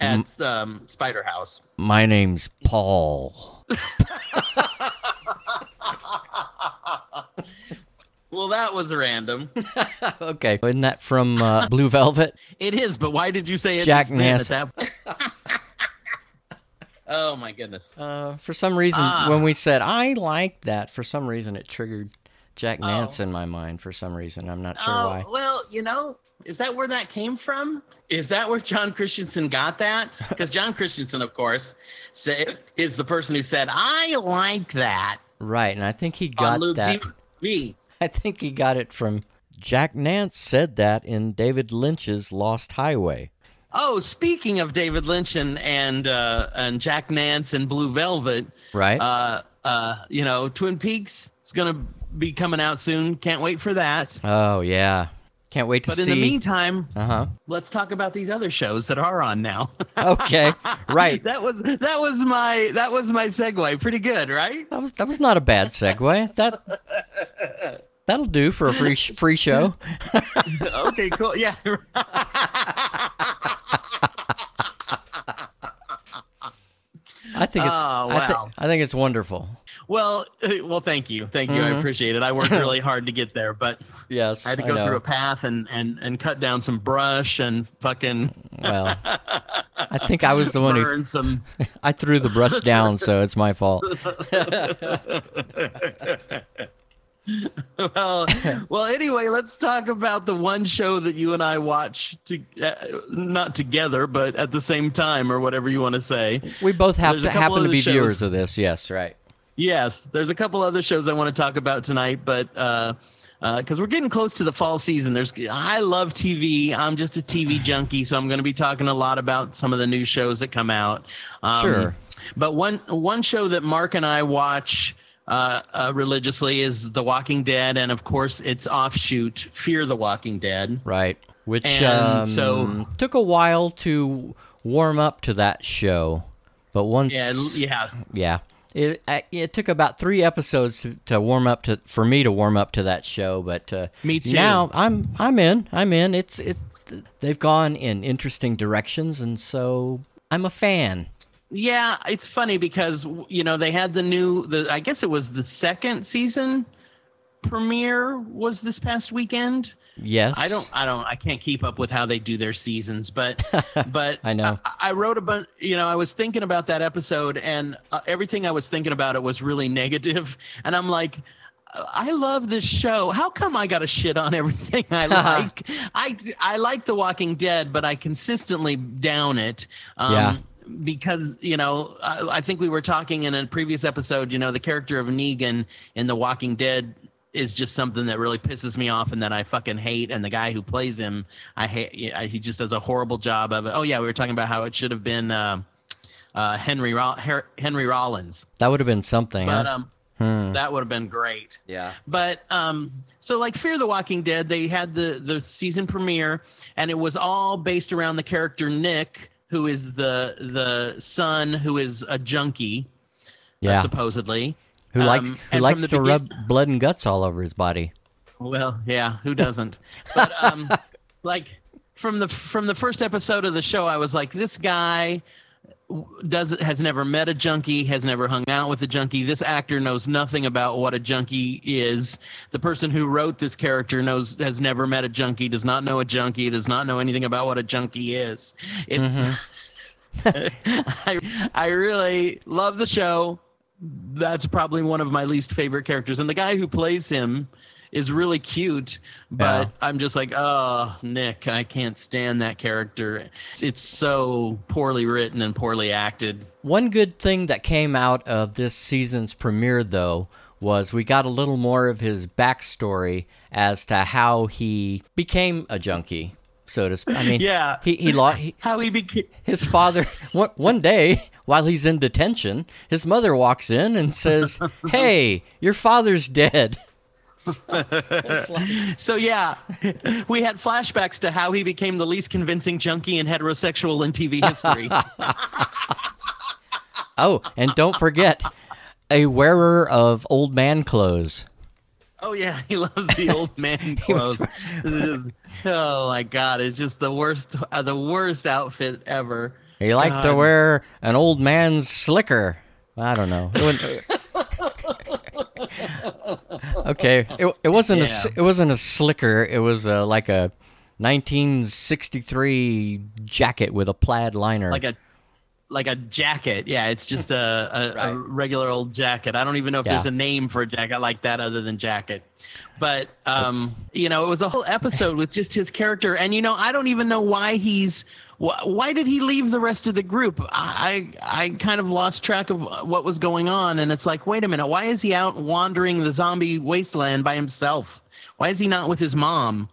at um, Spider House. My name's Paul. Well, that was random. okay. Isn't that from uh, Blue Velvet? it is, but why did you say it Jack that? oh my goodness. Uh, for some reason, Ah. when we said I like that, for some reason it triggered Jack Oh. Nance in my mind. For some reason, I'm not sure oh why. well, you know. Is that where that came from? Is that where John Christensen got that? Because John Christensen, of course, say, is the person who said, "I like that." Right, and I think he got that. TV. I think he got it from Jack Nance said that in David Lynch's Lost Highway. Oh, speaking of David Lynch and and uh, and Jack Nance and Blue Velvet, Right? uh, uh, you know, Twin Peaks is gonna be coming out soon. Can't wait for that. oh yeah, can't wait to see. But in the meantime, uh huh. let's talk about these other shows that are on now. Okay, right. that was that was my that was my segue. Pretty good, right? That was that was not a bad segue. That that'll do for a free free show. okay, cool. Yeah. I think it's Oh, I, thi- wow. I think it's wonderful. Well, well, thank you, thank you. I appreciate it. I worked really hard to get there, but Yes, I had to go through a path and and and cut down some brush and fucking Well, I think I was the one who some. I threw the brush down, so it's my fault. well, well. Anyway, let's talk about the one show that you and I watch to uh, not together, but at the same time, or whatever you want to say. We both have There's to happen to be shows. viewers of this. Yes, right. Yes, there's a couple other shows I want to talk about tonight, but uh, because we're getting close to the fall season, there's I love TV. I'm just a TV junkie, so I'm going to be talking a lot about some of the new shows that come out. Um, Sure. But one one show that Mark and I watch uh, uh, religiously is The Walking Dead, and of course its offshoot, Fear the Walking Dead. Right. Which And um, so- took a while to warm up to that show, but once Yeah, yeah. yeah. It, it took about three episodes to, to warm up to for me to warm up to that show, but uh, Me too. Now I'm I'm in. I'm in. It's it's they've gone in interesting directions, and so I'm a fan. Yeah, it's funny because you know they had the new the I guess it was the second season premiere was this past weekend. Yes, I don't I don't I can't keep up with how they do their seasons, but but I know. I, I wrote a bunch. You know, I was thinking about that episode, and uh, everything I was thinking about it was really negative, and I'm like. I love this show. How come I got to shit on everything I like? I, I like The Walking Dead, but I consistently down it. Um, Yeah. Because, you know, I, I think we were talking in a previous episode, you know, the character of Negan in The Walking Dead is just something that really pisses me off and that I fucking hate. And the guy who plays him, I hate. yeah, He just does a horrible job of it. Oh yeah, we were talking about how it should have been uh, uh, Henry Roll- Henry Rollins, that would have been something. but huh? um, Hmm. that would have been great. yeah. But um, so like Fear the Walking Dead, they had the the season premiere, and it was all based around the character Nick, who is the the son who is a junkie, uh, supposedly. Who Um, likes who likes to the rub blood and guts all over his body? Well, yeah, who doesn't? but um, like from the from the first episode of the show, I was like, this guy does has never met a junkie, has never hung out with a junkie. This actor knows nothing about what a junkie is. The person who wrote this character knows has never met a junkie, does not know a junkie, does not know anything about what a junkie is. It's I I really love the show. That's probably one of my least favorite characters, and the guy who plays him is really cute. But Yeah. I'm just like, oh, Nick, I can't stand that character. It's so poorly written and poorly acted. One good thing that came out of this season's premiere, though, was we got a little more of his backstory as to how he became a junkie, so to speak. I mean, Yeah. he he, lo- he How he became. his father one, one day while he's in detention, his mother walks in and says, "Hey, your father's dead." Like- So yeah, we had flashbacks to how he became the least convincing junkie and heterosexual in TV history. oh, and don't forget, a wearer of old man clothes. Oh yeah, he loves the old man clothes. Oh my god, it's just the worst, uh, the worst outfit ever. He liked to wear an old man's slicker. I don't know. Okay, it, it wasn't a Yeah. it wasn't a slicker. It was uh like a 1963 jacket with a plaid liner. Like a, like a jacket. Yeah, it's just a, a, a regular old jacket. I don't even know if Yeah. there's a name for a jacket like that other than jacket. But um, you know, it was a whole episode with just his character, and you know, I don't even know why he's. wh- Why did he leave the rest of the group? I I kind of lost track of what was going on, and it's like, wait a minute, why is he out wandering the zombie wasteland by himself? Why is he not with his mom?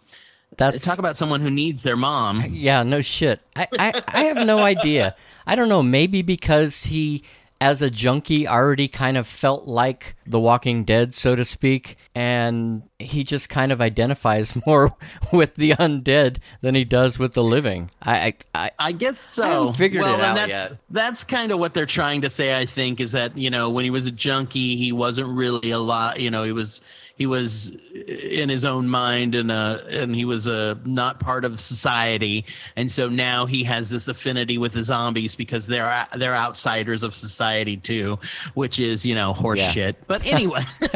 That's Talk about someone who needs their mom. Yeah, no shit. I, I, I have no idea. I don't know. Maybe because he, as a junkie, already kind of felt like The Walking Dead, so to speak, and he just kind of identifies more with the undead than he does with the living. I, I, I I guess so. I figured well, it out that's yet. that's kind of what they're trying to say. I think is that you know when he was a junkie, he wasn't really a lot. You know, he was he was in his own mind and uh and he was uh not part of society and so now he has this affinity with the zombies because they're they're outsiders of society too which is you know horse Yeah. shit but anyway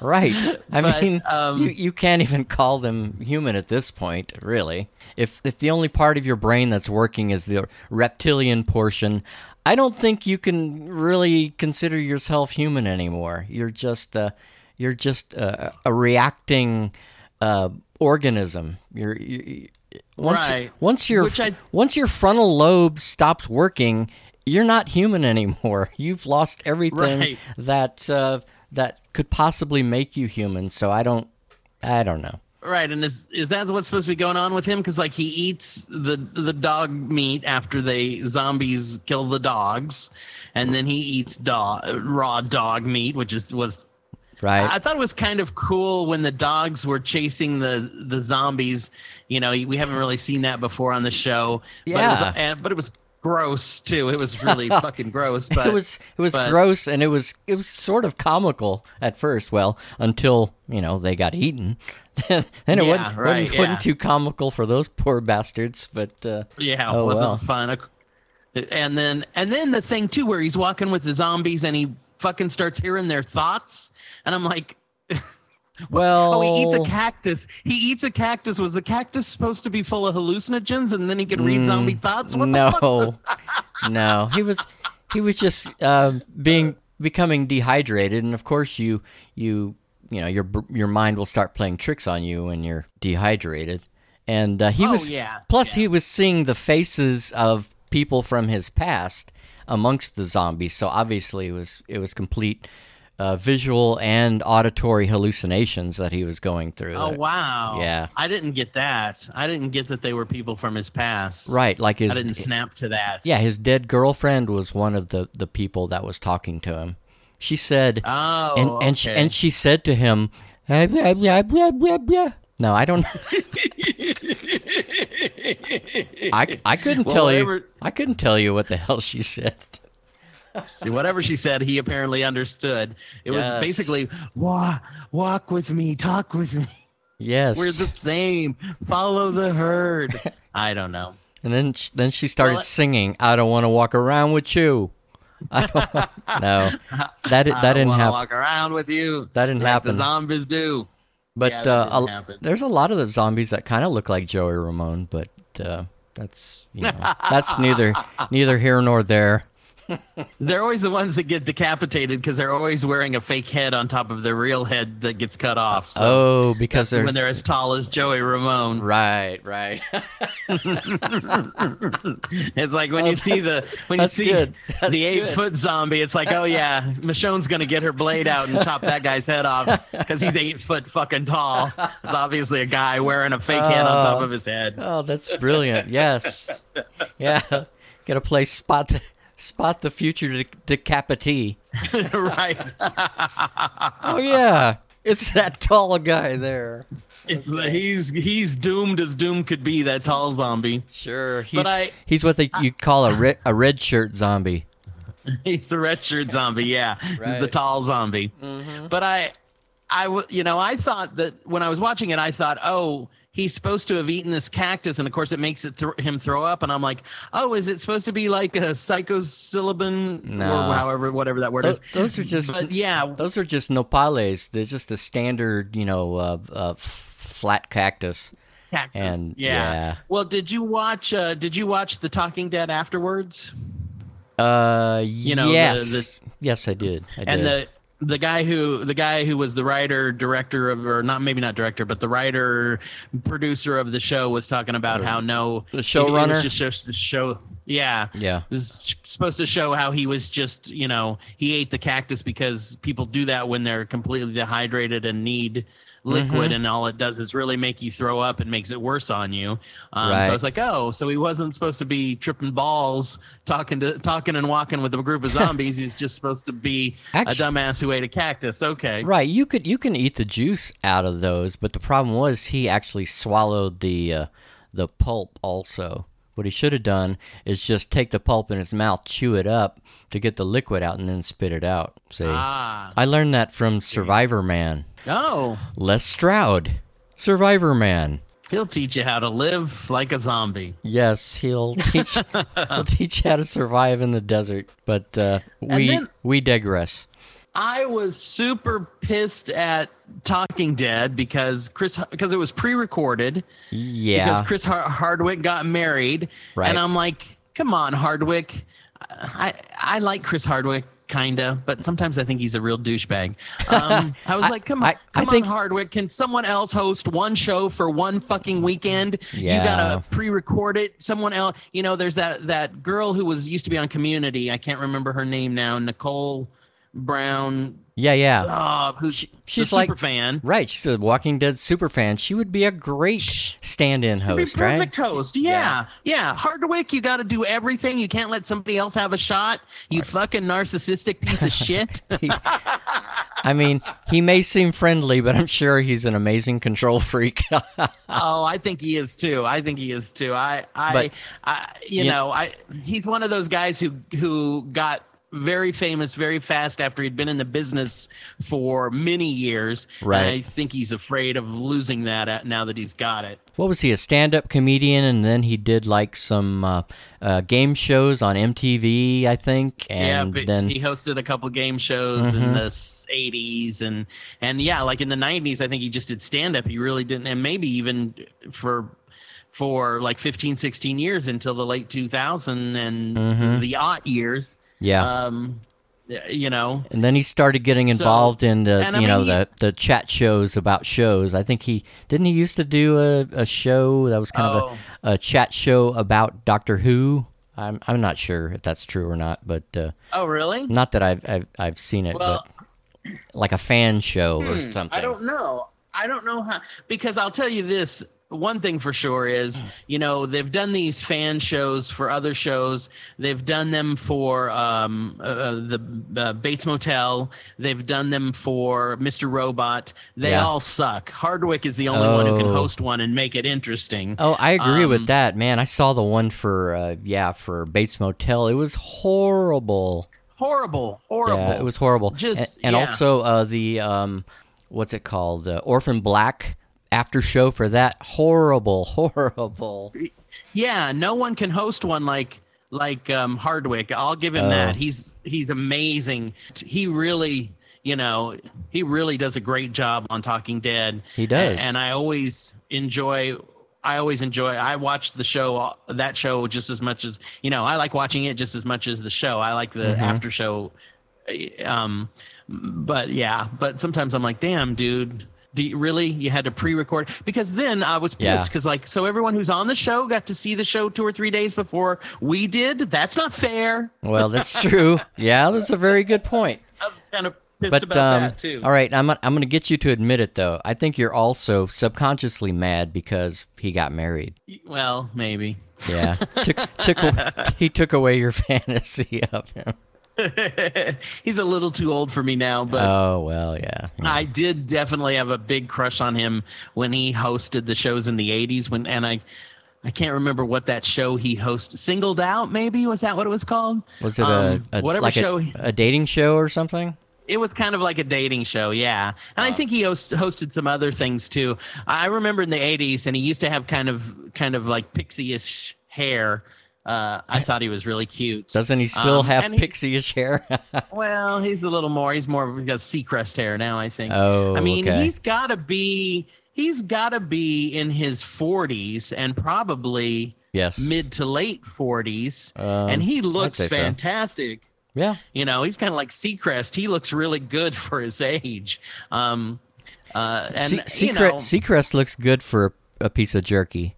Right. I But, mean, um, you, you can't even call them human at this point, really. If if the only part of your brain that's working is the reptilian portion, I don't think you can really consider yourself human anymore. You're just uh, you're just uh, a reacting uh, organism. You're you, once Right. once your I- once your frontal lobe stops working, you're not human anymore. You've lost everything Right. that uh, that could possibly make you human. So I don't, I don't know. Right, and is is that what's supposed to be going on with him? Because like he eats the the dog meat after they zombies kill the dogs, and then he eats dog raw dog meat, which is was Right? I thought it was kind of cool when the dogs were chasing the the zombies. You know, we haven't really seen that before on the show. but it was, Yeah. but it was gross too. It was really fucking gross. But it was it was but- gross and it was it was sort of comical at first. Well, until you know they got eaten, then it Yeah, wasn't, right, wasn't, yeah. wasn't too comical for those poor bastards. But uh, Yeah, Oh, it wasn't well. fun. And then and then the thing too where he's walking with the zombies and he fucking starts hearing their thoughts and I'm like well, Oh, he eats a cactus. He eats a cactus. Was the cactus supposed to be full of hallucinogens and then he could read zombie thoughts? What the fuck? no, no, he was he was just uh, being becoming dehydrated, and of course you you you know your your mind will start playing tricks on you when you're dehydrated, and uh, he Oh, was yeah, plus he was seeing the faces of people from his past amongst the zombies, so obviously it was it was complete. Uh, visual and auditory hallucinations that he was going through. Oh That- wow. Yeah. I didn't get that. I didn't get that they were people from his past. Right, like his I didn't snap to that. Yeah, his dead girlfriend was one of the, the people that was talking to him. She said, Oh, and and she, okay. and she said to him, "Ah, blah, blah, blah, blah, blah." No, I don't. I, I couldn't Well, tell whatever- you. I couldn't tell you what the hell she said. See, whatever she said, he apparently understood. It was basically walk, walk with me, talk with me. Yes, We're the same. Follow the herd. I don't know. and then sh- then she started Well, singing, "I don't want to walk around with you." I don't, no, that di- I that don't didn't happen. walk around with you. That didn't like happen. The zombies do. But Yeah, uh, a- there's a lot of the zombies that kind of look like Joey Ramone, but uh, that's you know that's neither neither here nor there. They're always the ones that get decapitated because they're always wearing a fake head on top of their real head that gets cut off. So oh, because when they're as tall as Joey Ramone. right, right. It's like when Oh, you see the when you see good. That's the eight good. foot zombie, it's like, oh yeah, Michonne's gonna get her blade out and chop that guy's head off because he's eight foot fucking tall. It's obviously a guy wearing a fake head on top Oh. of his head. oh, that's brilliant. Yes, yeah. Gotta play spot the spot the future de- decapitee. right. Oh yeah, it's that tall guy there. he's he's doomed as doom could be. That tall zombie. Sure, he's I- he's what they, you call a red, a red shirt zombie. He's the red shirt zombie. Yeah, the Right. Mm-hmm. tall zombie. But I, I, you know, I thought that when I was watching it, I thought, oh, he's supposed to have eaten this cactus, and of course, it makes it th- him throw up. And I'm like, oh, is it supposed to be like a psilocybin No. or however, whatever that word Those, is? those are just But yeah, Those are just nopales. They're just a standard, you know, uh, uh, flat cactus. cactus. and- yeah. yeah. Well, did you watch? Uh, did you watch The Talking Dead afterwards? Uh, know, the- yes, the- yes, I did. I and did. the the guy who the guy who was the writer director of or not maybe not director but the writer producer of the show was talking about how no The showrunner? was just just to show yeah yeah, it was supposed to show how he was just you know he ate the cactus because people do that when they're completely dehydrated and need liquid Mm-hmm. and all it does is really make you throw up and makes it worse on you um, Right. so it's like oh so he wasn't supposed to be tripping balls talking to talking and walking with a group of zombies he's just supposed to be Actu- a dumbass who ate a cactus okay right. You could you can eat the juice out of those, but the problem was he actually swallowed the uh, the pulp also What he should have done is just take the pulp in his mouth, chew it up to get the liquid out, and then spit it out. See, Ah. I learned that from Survivor Man, Oh, Les Stroud. Survivor Man. he'll teach you how to live like a zombie. Yes, he'll teach. he'll teach you how to survive in the desert. But uh, we then- we digress. I was super pissed at Talking Dead because Chris because it was pre-recorded Yeah, because Chris Har- Hardwick got married, Right. and I'm like, come on, Hardwick. I I like Chris Hardwick kinda, but sometimes I think he's a real douchebag. Um, I was I- like, come on, I- I come think- on, Hardwick. Can someone else host one show for one fucking weekend? Yeah. You gotta pre-record it. Someone else, you know, there's that that girl who was used to be on Community. I can't remember her name now. Nicole Brown. yeah, yeah. Uh, who's She- she's a like- super fan. Right, she's a Walking Dead super fan. She would be a great stand-in be host, right? perfect host. Yeah. yeah. Hardwick, you got to do everything. You can't let somebody else have a shot. You fucking narcissistic piece of shit. I mean, he may seem friendly, but I'm sure he's an amazing control freak. oh, I think he is too. I think he is too. I, I, But- I you Yeah. know, I he's one of those guys who who got very famous very fast after he'd been in the business for many years. Right. And I think he's afraid of losing that now that he's got it. what was he? A stand-up comedian, and then he did like some uh, uh, game shows on MTV, I think, and yeah, but then he hosted a couple game shows Mhm. in the 80s and and yeah, like in the 90s I think he just did stand up. He really didn't and maybe even for for like 15 16 years until the late 2000 and Mhm. the odd years. yeah. Um you know, and then he started getting involved in the I you know mean, he- the the chat shows about shows. I think he didn't he used to do a, a show that was kind Oh. of a, a chat show about Doctor Who. I'm I'm not sure if that's true or not, but uh, oh really? not that I've I've, I've seen it, Well, but like a fan show or Hmm, something. I don't know. I don't know how because I'll tell you this. One thing for sure is, you know, they've done these fan shows for other shows. They've done them for um, uh, the uh, Bates Motel. They've done them for Mr. Robot. They Yeah. all suck. Hardwick is the only one who can Oh. host one and make it interesting. Oh, I agree Um, with that, man. I saw the one for uh, yeah for Bates Motel. It was horrible. Horrible, horrible. Yeah, it was horrible. Just- and, and yeah. also uh, the um, what's it called? Uh, Orphan Black after show for that. Horrible, horrible. Yeah, no one can host one like like um, Hardwick. I'll give him Oh. that. He's he's amazing. He really, you know, he really does a great job on Talking Dead. He does. and I always enjoy. I always enjoy. I watch the show, that show, just as much as you know. I like watching it just as much as the show. I like the Mhm. after show. Um, but yeah, but sometimes I'm like, damn, dude. Do you, really? You had to pre-record because then I was pissed because like so everyone who's on the show got to see the show two or three days before we did. That's not fair. Well, that's true. Yeah, that's a very good point. I was kind of pissed But about um, that too. all right, I'm I'm going to get you to admit it though. I think you're also subconsciously mad because he got married. Well, maybe. Yeah, took took he took away your fantasy of him. He's a little too old for me now, but Oh well, yeah. I did definitely have a big crush on him when he hosted the shows in the '80s. When and I, I can't remember what that show he hosted. Singled Out, maybe was that what it was called? Was it Um, a, a whatever like show? a, a dating show or something? It was kind of like a dating show, yeah. And I think he host, hosted some other things too. I remember in the '80s, and he used to have kind of kind of like pixie-ish hair. Uh, I thought he was really cute. Doesn't he still Um, have pixie-ish hair? Well, he's a little more. He's more because Seacrest hair now. I think. oh, I mean, okay. he's got to be. He's got to be in his 40s and probably yes. mid to late 40s, Um, and he looks say so. fantastic. Yeah. You know, he's kind of like Seacrest. He looks really good for his age. Um, uh, and you know, Seacrest looks good for a piece of jerky.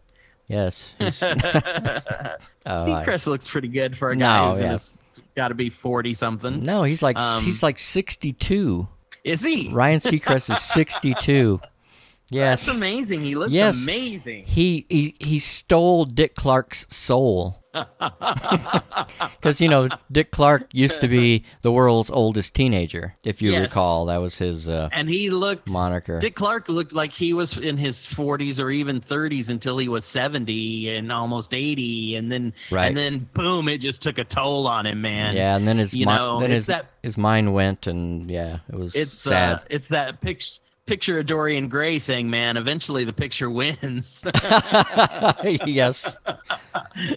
Yes. Oh, I- Seacrest looks pretty good for a No, guy who's yeah. got to be 40 something. no, he's like Um, he's like 62. Is he? Ryan Seacrest is 62. Yes. That's amazing. He looks Yes. amazing. He, he he stole Dick Clark's soul. Because you know Dick Clark used to be the world's oldest teenager, if you Yes. recall. That was his uh, and he looked moniker. Dick Clark looked like he was in his 40s or even 30s until he was 70 and almost 80, and then Right. and then boom, it just took a toll on him, man. yeah, and then his you mi- know, then his that- his mind went, and yeah, it was it's sad. Uh, it's that picture picture of Dorian Gray thing, man. Eventually, the picture wins. yes,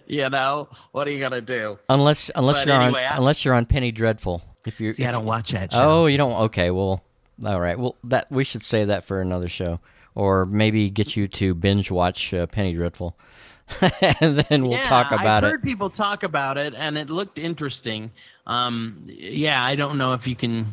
you know what are you gonna do? unless unless But you're anyway, on I- unless you're on Penny Dreadful. If you're See, if I don't watch that show. Oh, you don't? Okay, well, all right. Well, that we should save that for another show, or maybe get you to binge watch uh, Penny Dreadful, and then we'll yeah, talk about it. I've it. heard people talk about it, and it looked interesting. Um, yeah, I don't know if you can.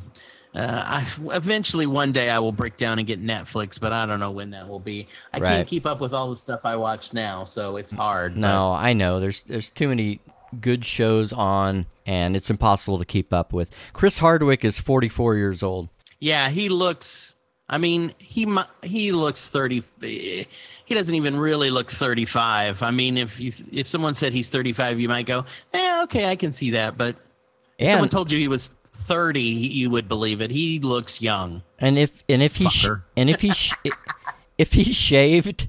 Uh, I, eventually, one day, I will break down and get Netflix, but I don't know when that will be. I Right. can't keep up with all the stuff I watch now, so it's hard. No, I know. There's there's too many good shows on, and it's impossible to keep up with. Chris Hardwick is 44 years old. yeah, he looks. I mean, he he looks thirty. eh, He doesn't even really look thirty-five. I mean, if you if someone said he's thirty-five, you might go, "Yeah, okay, I can see that." But if And someone told you he was thirty, you would believe it. He looks young. and if and if he sh- and if he sh- if he shaved,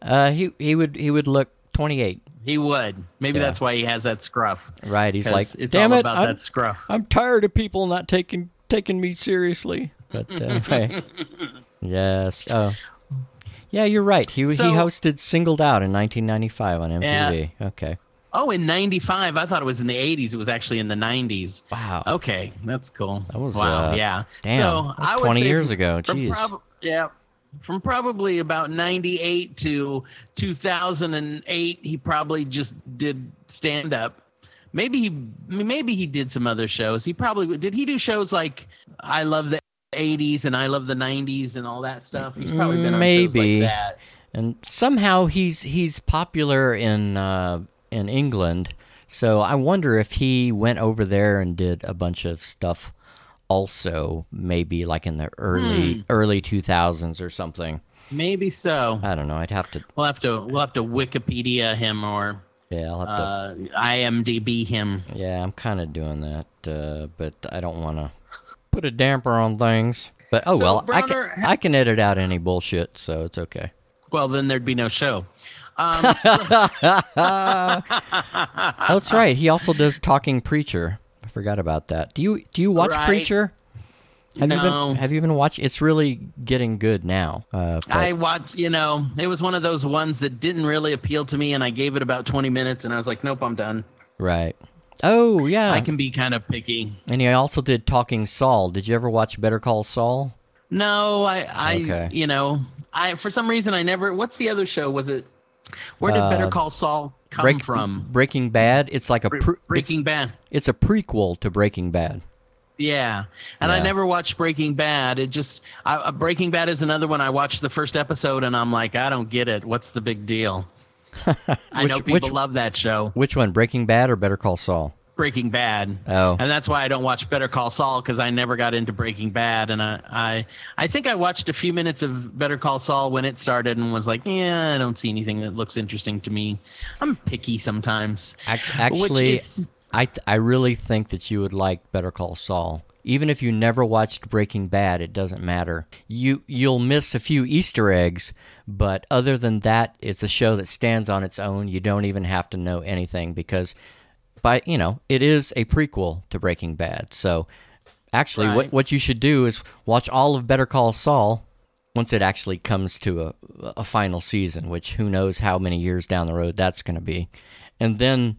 uh, he he would he would look 28. He would. Maybe Yeah. that's why he has that scruff. Right? He's like, it's damn all it, about I'm, that scruff. I'm tired of people not taking taking me seriously. But uh, anyway, yes. Oh, yeah, you're right. He So- he hosted Singled Out in 1995 on MTV. Okay. Oh, in '95. I thought it was in the '80s. It was actually in the '90s. Wow. Okay, that's cool. That was, wow. uh, yeah. damn, So, that was I 20 years from- ago. from Jeez. prob- yeah. From probably about '98 to 2008, he probably just did stand up. Maybe he maybe he did some other shows. He probably did. He do shows like I love the '80s and I love the '90s and all that stuff. He's probably been on shows Maybe. like that. and somehow he's he's popular in uh, in England. So I wonder if he went over there and did a bunch of stuff. Also, maybe like in the early Hmm. early 2000s or something. Maybe so. I don't know. I'd have to. We'll have to we'll have to Wikipedia him or Yeah, I'll have to. uh, IMDb him. Yeah, I'm kind of doing that, uh, but I don't want to put a damper on things. But oh So, well, I can ha- I can edit out any bullshit, so it's okay. Well, then there'd be no show. Um, that's right. He also does Talking Preacher. I forgot about that. Do you do you watch Right. Preacher? Have you No. been Have you been watching? It's really getting good now. Uh, I watched, you know, it was one of those ones that didn't really appeal to me, and I gave it about 20 minutes, and I was like, nope, I'm done. right. Oh yeah. I can be kind of picky. and he also did Talking Saul. Did you ever watch Better Call Saul? No, I, I, Okay. you know, I for some reason I never. What's the other show? Was it? Where did Uh, Better Call Saul come Break- from? Breaking Bad. It's like a pre- it's, Breaking Bad. it's a prequel to Breaking Bad. Yeah, and I never watched Breaking Bad. It just I, uh, Breaking Bad is another one. I watched the first episode and I'm like, I don't get it. What's the big deal? I know people which- love that show, Which one? Breaking Bad or Better Call Saul? Breaking Bad. Oh. and that's why I don't watch Better Call Saul because I never got into Breaking Bad, and I, I I think I watched a few minutes of Better Call Saul when it started and was like, yeah, I don't see anything that looks interesting to me. I'm picky sometimes. Actually, is- I th- I really think that you would like Better Call Saul. Even if you never watched Breaking Bad, it doesn't matter. You you'll miss a few Easter eggs, but other than that, it's a show that stands on its own. You don't even have to know anything because by you know, it is a prequel to Breaking Bad. So actually what what you should do is watch all of Better Call Saul once it actually comes to a a final season, which who knows how many years down the road that's going to be. And then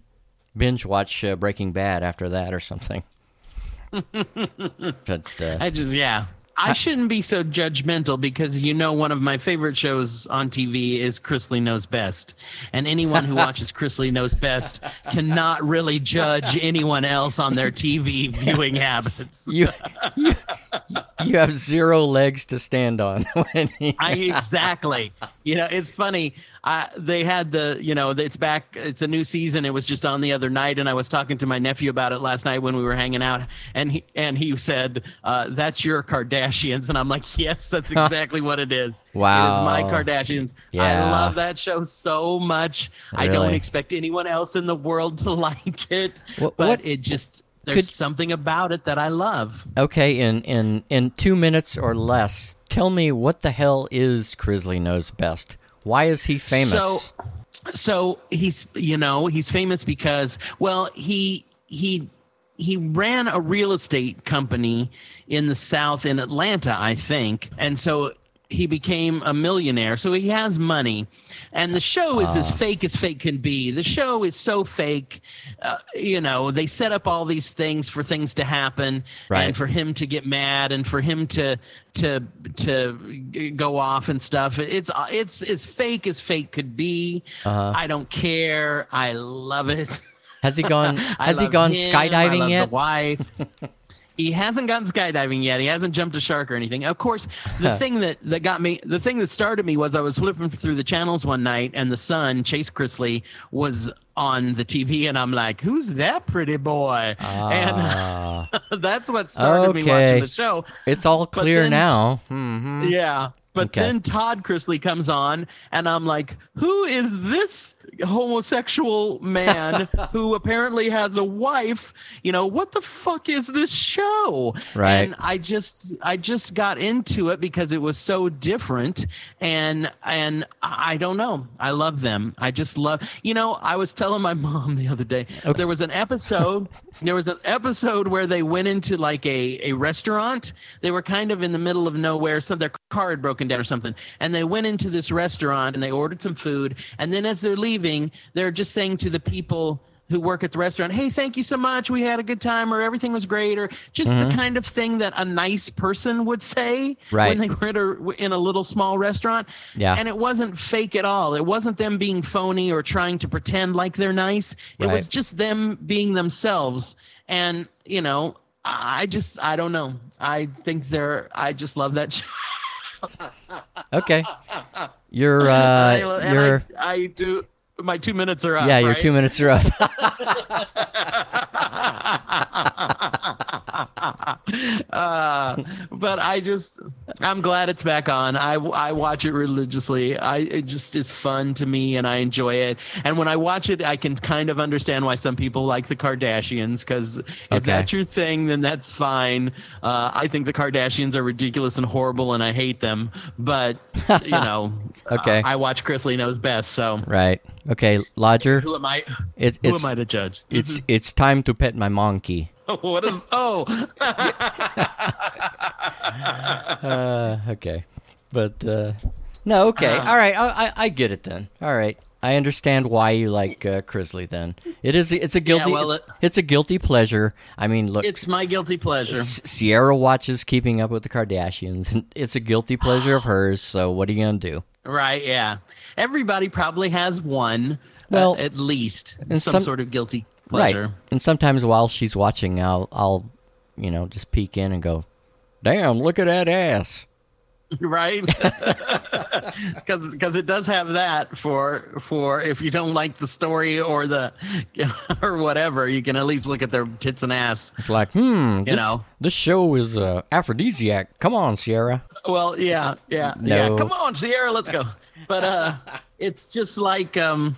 binge watch uh, Breaking Bad after that or something. but uh, I just yeah. I shouldn't be so judgmental because you know one of my favorite shows on TV is Chrisley Knows Best, and anyone who watches Chrisley Knows Best cannot really judge anyone else on their TV viewing habits. you, you you have zero legs to stand on. I exactly. You know, it's funny. Uh, they had the, you know, it's back. It's a new season. It was just on the other night, and I was talking to my nephew about it last night when we were hanging out, and he and he said, uh, "That's your Kardashians," and I'm like, "Yes, that's exactly what it is. Wow. it is my Kardashians. Yeah. I love that show so much. I don't expect anyone else in the world to like it, What- but what- it just there's could- something about it that I love. Okay, in in in two minutes or less, tell me what the hell is Chrisley knows best? Why is he famous? So, so he's you know he's famous because well he he he ran a real estate company in the South in Atlanta, I think, and so he became a millionaire. So he has money, and the show is Ah. as fake as fake can be. The show is so fake. Uh, you know, they set up all these things for things to happen, Right. and for him to get mad, and for him to to to go off and stuff. It's it's as fake as fake could be. Uh-huh. I don't care. I love it. has he gone? Has he gone him. Skydiving yet? The wife. he hasn't gone skydiving yet. He hasn't jumped a shark or anything. Of course, the thing that, that got me, the thing that started me was I was flipping through the channels one night, and the son, Chase Chrisley, was on the TV, and I'm like, "Who's that pretty boy?" Ah, And that's what started me watching the show. it's all clear then- now. hmm Yeah. But Okay. then Todd Chrisley comes on, and I'm like, who is this homosexual man who apparently has a wife? You know, what the fuck is this show? Right. And I just I just got into it because it was so different and and I don't know. I love them. I just love you know, I was telling my mom the other day Okay. there was an episode there was an episode where they went into like a, a restaurant. They were kind of in the middle of nowhere, so their car had broken down or something. And they went into this restaurant and they ordered some food. And then as they're leaving, they're just saying to the people who work at the restaurant, "Hey, thank you so much. We had a good time, or everything was great, or just the kind of thing that a nice person would say Right. when they were at a, in a little small restaurant. Yeah. And it wasn't fake at all. It wasn't them being phony or trying to pretend like they're nice. It Right. was just them being themselves. And you know, I just I don't know. I think they're. I just love that show. Okay, you're uh, and you're I, I do. My two minutes are up. yeah, your right? two minutes are up. uh, but I just, I'm glad it's back on. I, I watch it religiously. I it just is fun to me, and I enjoy it. And when I watch it, I can kind of understand why some people like the Kardashians because if Okay. that's your thing, then that's fine. Uh, I think the Kardashians are ridiculous and horrible, and I hate them. But you know, Okay. I, I watch Chrisley knows best. So right. Okay, Lodger. who am I? It's Who it's am I to judge? it's it's time to pet my monkey. what is? Oh, Uh, okay, but uh, no, okay, Uh-huh. all right. I, I I get it then. All right, I understand why you like uh, Chrisley. Then it is it's a guilty well, it's, it's a guilty pleasure. I mean, look, it's my guilty pleasure. Sierra watches Keeping Up with the Kardashians. and It's a guilty pleasure of hers. So what are you gonna do? Right, yeah. Everybody probably has one, Well, uh, at least some, some- sort of guilty pleasure. Right. And sometimes while she's watching, I'll I'll you know just peek in and go, "Damn, look at that ass." Right? Because because it does have that for for if you don't like the story or the or whatever, you can at least look at their tits and ass. It's like, hmm, this, know. this show is uh, aphrodisiac. Come on, Sierra. Well, yeah, yeah, No. yeah. Come on, Sierra, let's go. But uh, it's just like um,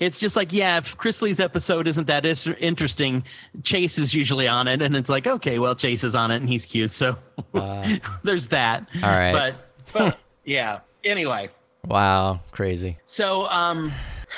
it's just like yeah. If Chrisley's episode isn't that is- interesting, Chase is usually on it, and it's like okay, well, Chase is on it, and he's cute, so there's that. Uh, all right. But but yeah. Anyway, Wow, crazy. so um,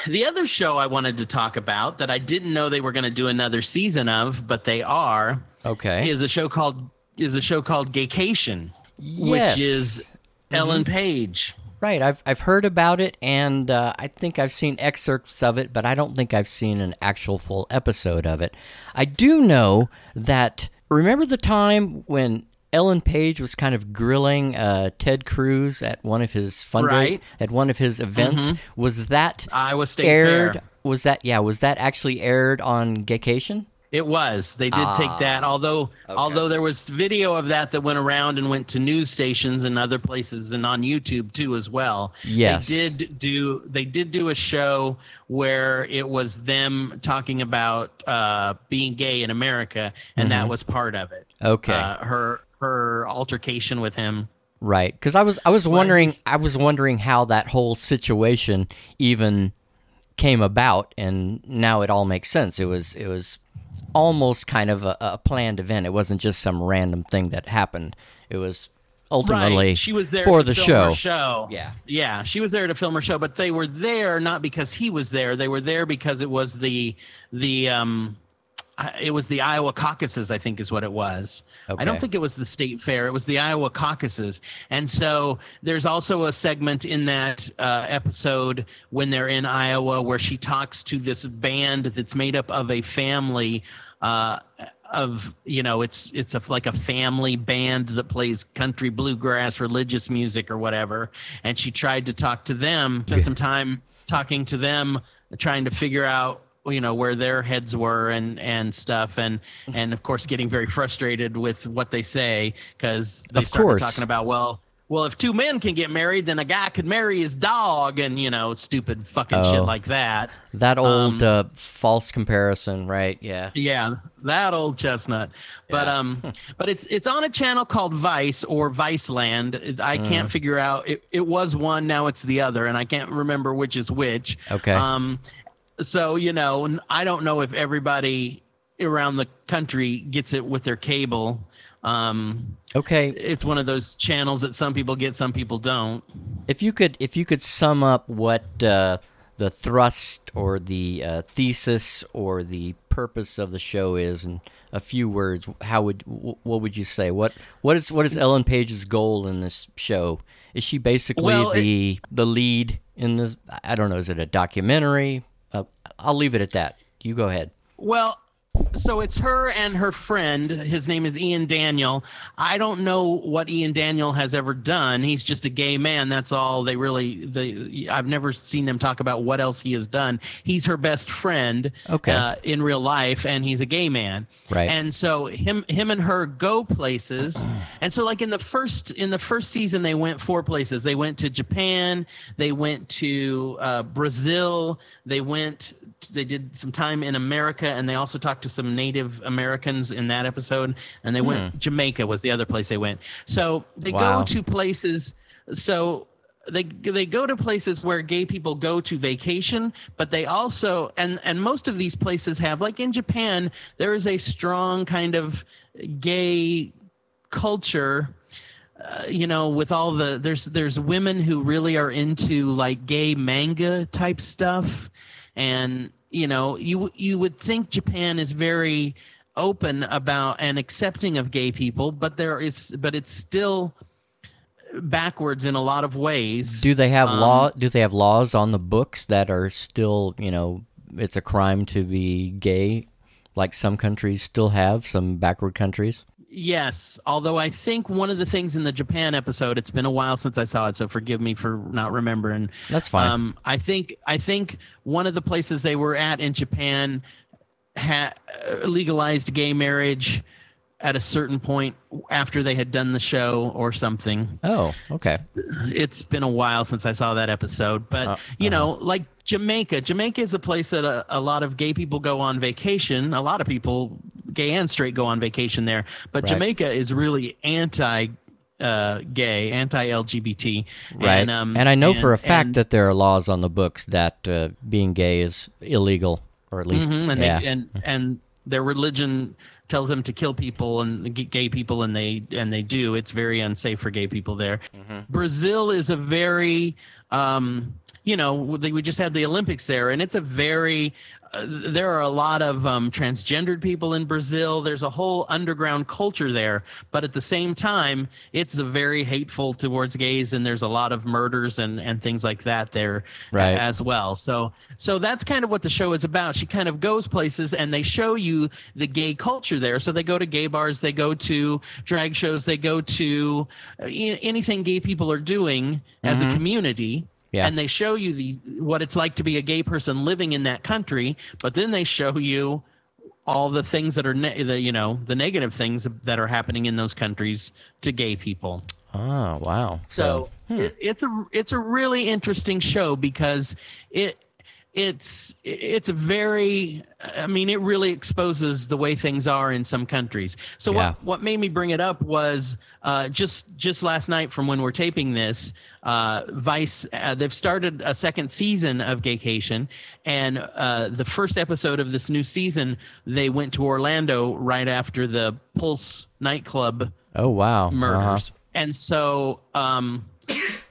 the other show I wanted to talk about that I didn't know they were going to do another season of, but they are, Okay. is a show called is a show called Gaycation, Yes. which is Ellen Page. Right, I've I've heard about it, and uh, I think I've seen excerpts of it, but I don't think I've seen an actual full episode of it. I do know that. Remember the time when Ellen Page was kind of grilling uh, Ted Cruz at one of his fundra- Right. Mm-hmm. at one of his events? Was that Iowa State aired? Fair. Was that yeah? Was that actually aired on Gaycation? It was. They did take that. Ah, Although okay. although there was video of that that went around and went to news stations and other places and on YouTube too as well. Yes. They did do they did do a show where it was them talking about uh, being gay in America and that was part of it. Mm-hmm. Okay. Uh, her her altercation with him. Right, because I was I was wondering he's- I was wondering how that whole situation even came about, and now it all makes sense. It was it was almost kind of a, a planned event. It wasn't just some random thing that happened. It was ultimately right. She was there for the show. Show. Yeah. Yeah, she was there to film her show, but they were there not because he was there. They were there because it was the the um it was the Iowa caucuses, I think is what it was. I don't think it was the state fair. It was the Iowa caucuses. And so there's also a segment in that uh, episode when they're in Iowa where she talks to this band that's made up of a family uh, of you know it's it's a like a family band that plays country bluegrass religious music or whatever and she tried to talk to them spend some time talking to them trying to figure out you know where their heads were and and stuff and and of course getting very frustrated with what they say because they Of course. talking about well well if two men can get married then a guy could marry his dog and you know stupid fucking Oh. shit like that That old Um, uh, false comparison, right? Yeah. yeah, that old chestnut. But Yeah. um, but it's it's on a channel called Vice or Viceland. I Mm. can't figure out. It, it was one, now it's the other, and I can't remember which is which. Okay. Um, so you know, i don't know if everybody around the country gets it with their cable. Um, Okay. it's one of those channels that some people get, some people don't. If you could, if you could sum up what uh, the thrust or the uh, thesis or the purpose of the show is in a few words, how would what would you say? What what is what is Ellen Page's goal in this show? Is she basically Well, it- the the lead in this? I don't know. Is it a documentary? Uh, I'll leave it at that. You go ahead. Well, so it's her and her friend. His name is Ian Daniel. I don't know what Ian Daniel has ever done. He's just a gay man. That's all they really. They, I've never seen them talk about what else he has done. He's her best friend. Okay. Uh, in real life, and he's a gay man. Right. And so him, him and her go places. and so like in the first in the first season, they went four places. They went to Japan. They went to uh, Brazil. They went. They did some time in America, and they also talked to some Native Americans in that episode. And they went Jamaica was the other place they went. So they Wow. go to places. So they they go to places where gay people go to vacation, but they also and and most of these places have like in Japan there is a strong kind of gay culture uh, you know with all the there's there's women who really are into like gay manga type stuff and you know you you would think Japan is very open about and accepting of gay people but there is but it's still backwards in a lot of ways Do they have Um, law? Do they have laws on the books that are still, you know, it's a crime to be gay, like some countries still have, some backward countries? Yes, although I think one of the things in the Japan episode, it's been a while since I saw it, so forgive me for not remembering. That's fine. Um, I think I think one of the places they were at in Japan ha- uh, legalized gay marriage at a certain point after they had done the show or something. oh, okay. It's been a while since I saw that episode, but Uh, you know, like Jamaica. Jamaica is a place that a, a lot of gay people go on vacation. A lot of people, gay and straight, go on vacation there. But Right. Jamaica is really anti. Uh, gay, anti-LGBT, Right. And, um, and I know for a fact and- that there are laws on the books that uh, being gay is illegal, or at least, Mhm, and yeah. they, and and their religion tells them to kill people and gay people and they and they do it's very unsafe for gay people there Mm-hmm. brazil is a very um you know we just had the olympics there and it's a very uh, there are a lot of um, transgendered people in Brazil. There's a whole underground culture there, but at the same time, it's a very hateful towards gays, and there's a lot of murders and, and things like that there Right. as well. So so that's kind of what the show is about. She kind of goes places and they show you the gay culture there. So they go to gay bars, they go to drag shows, they go to uh, anything gay people are doing as a community. Yeah. And they show you the what it's like to be a gay person living in that country, but then they show you all the things that are ne- the you know the negative things that are happening in those countries to gay people. Oh wow! So, hmm. it, it's a it's a really interesting show because it it's it's a very i mean it really exposes the way things are in some countries so Yeah. what what made me bring it up was uh, just just last night from when we're taping this uh, vice uh, they've started a second season of gaycation and uh, the first episode of this new season they went to orlando right after the pulse nightclub oh wow! murders. Uh-huh. And so um,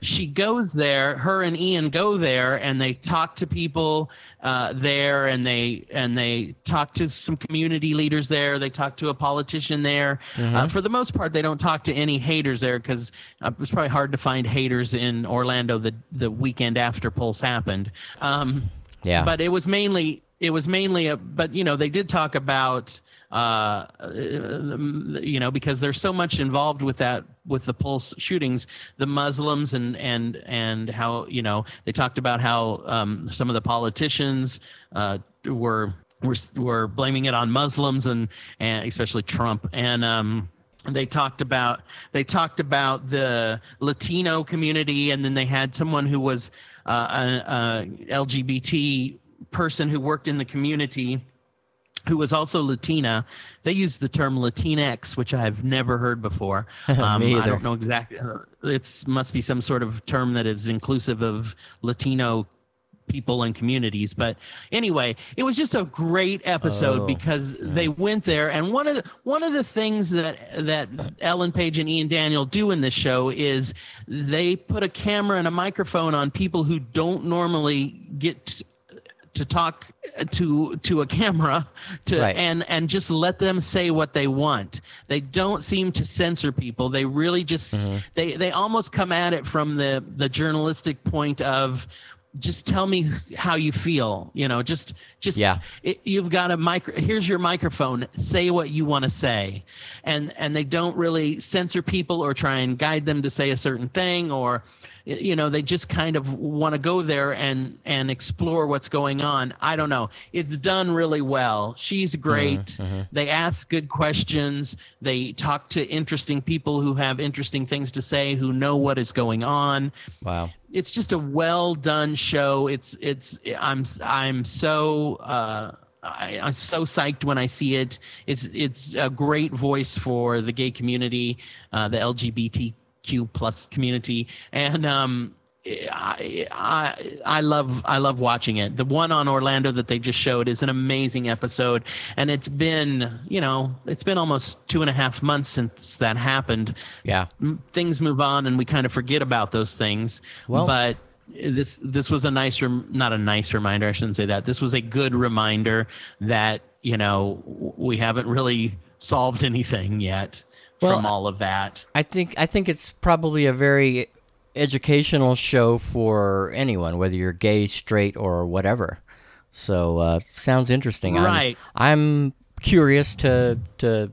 she goes there. Her and Ian go there, and they talk to people uh, there, and they and they talk to some community leaders there. They talk to a politician there. Uh, for the most part, they don't talk to any haters there because uh, it was probably hard to find haters in Orlando the the weekend after Pulse happened. Um, Yeah. but it was mainly it was mainly a but you know they did talk about uh you know because there's so much involved with that with the pulse shootings the muslims and and and how you know they talked about how um some of the politicians uh were were were blaming it on muslims and and especially trump. And um they talked about they talked about the Latino community, and then they had someone who was uh, LGBT person who worked in the community, who was also Latina. They used the term Latinx, which I've never heard before. Um, I don't know exactly. It must be some sort of term that is inclusive of Latino people and communities. But anyway, it was just a great episode Oh, because they went there, and one of the one of the things that that Ellen Page and Ian Daniel do in this show is they put a camera and a microphone on people who don't normally get to talk to to a camera to Right. and and just let them say what they want they don't seem to censor people they really just Mm-hmm. they they almost come at it from the the journalistic point of just tell me how you feel you know just just Yeah. it, you've got a micro here's your microphone say what you want to say and and they don't really censor people or try and guide them to say a certain thing or you know they just kind of want to go there and and explore what's going on. I don't know. It's done really well. She's great. They ask good questions. They talk to interesting people who have interesting things to say who know what is going on. Wow. it's just a well done show. It's it's I'm I'm so uh, I, I'm so psyched when I see it. It's it's a great voice for the gay community, uh, the LGBTQ plus community, and um, I, I I love I love watching it. The one on Orlando that they just showed is an amazing episode, and it's been you know it's been almost two and a half months since that happened Yeah. things move on and we kind of forget about those things. Well- but this this was a nice rem- not a nice reminder. I shouldn't say that. This was a good reminder that you know we haven't really solved anything yet Well, from all of that. I think I think it's probably a very educational show for anyone, whether you're gay, straight, or whatever. So uh, sounds interesting. I'm- Right. I'm, curious to to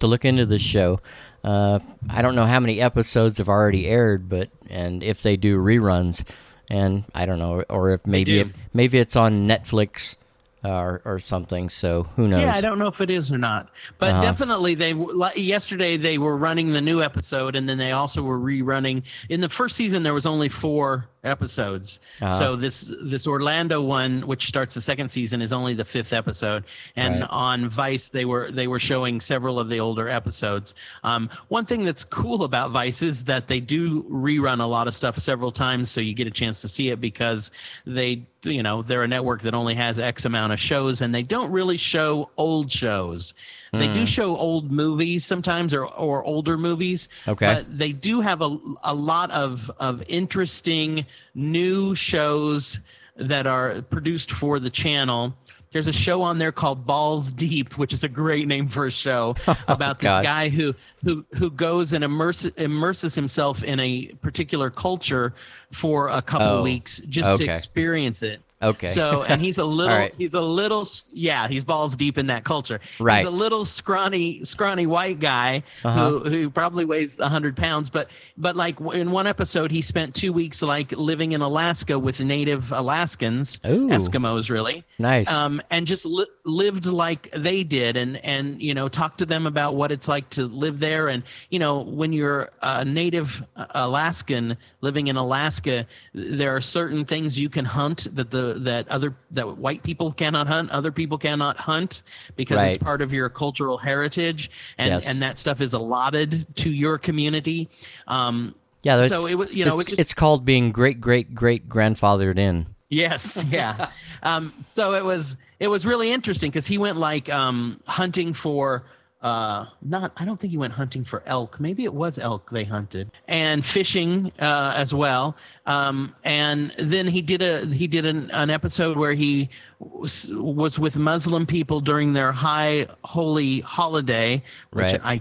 to look into this show. Uh, I don't know how many episodes have already aired, but and if they do reruns, and I don't know, or if maybe it, maybe it's on Netflix or or something. So who knows? Yeah, I don't know if it is or not, but Uh-huh. definitely they yesterday they were running the new episode, and then they also were rerunning. In the first season, there was only four episodes, Uh-huh. so this this Orlando one, which starts the second season, is only the fifth episode. And Right. on Vice, they were they were showing several of the older episodes. Um, one thing that's cool about Vice is that they do rerun a lot of stuff several times, so you get a chance to see it because they you know they're a network that only has X amount of shows, and they don't really show old shows. They Hmm. do show old movies sometimes, or or older movies. Okay. But they do have a a lot of of interesting new shows that are produced for the channel. There's a show on there called Balls Deep, which is a great name for a show oh, about this Oh, God. guy who who who goes and immerse, immerses himself in a particular culture for a couple Oh, weeks just to experience it. Okay. So, and he's a little, right. he's a little, yeah, he's balls deep in that culture. Right. He's a little scrawny, scrawny white guy Uh-huh. who, who probably weighs hundred pounds, but, but like in one episode, he spent two weeks like living in Alaska with native Alaskans, Ooh. Eskimos, really. Nice. Um, and just li- lived like they did, and and you know talked to them about what it's like to live there, and you know when you're a native Alaskan living in Alaska, there are certain things you can hunt that the that other that white people cannot hunt, other people cannot hunt because Right. it's part of your cultural heritage, and Yes. and that stuff is allotted to your community. Um, yeah. So it was- you know, it's, it just- it's called being great great great grandfathered in. Yes, yeah. um, so it was it was really interesting because he went like um, hunting for uh, not I don't think he went hunting for elk. Maybe it was elk they hunted and fishing uh, as well. Um, and then he did a he did an, an episode where he was, was with Muslim people during their high holy holiday, which Right. I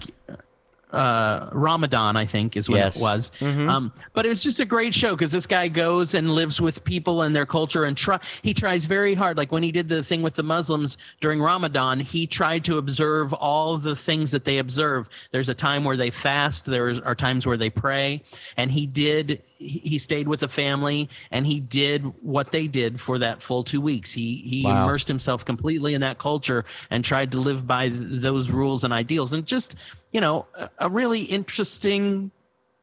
uh, Ramadan, I think, is what Yes. it was. Mhm. Um, but it was just a great show because this guy goes and lives with people and their culture, and try he tries very hard. Like when he did the thing with the Muslims during Ramadan, he tried to observe all the things that they observe. There's a time where they fast. There are times where they pray, and he did. He stayed with the family and he did what they did for that full two weeks. He he Wow. immersed himself completely in that culture and tried to live by th- those rules and ideals. And just you know, a, a really interesting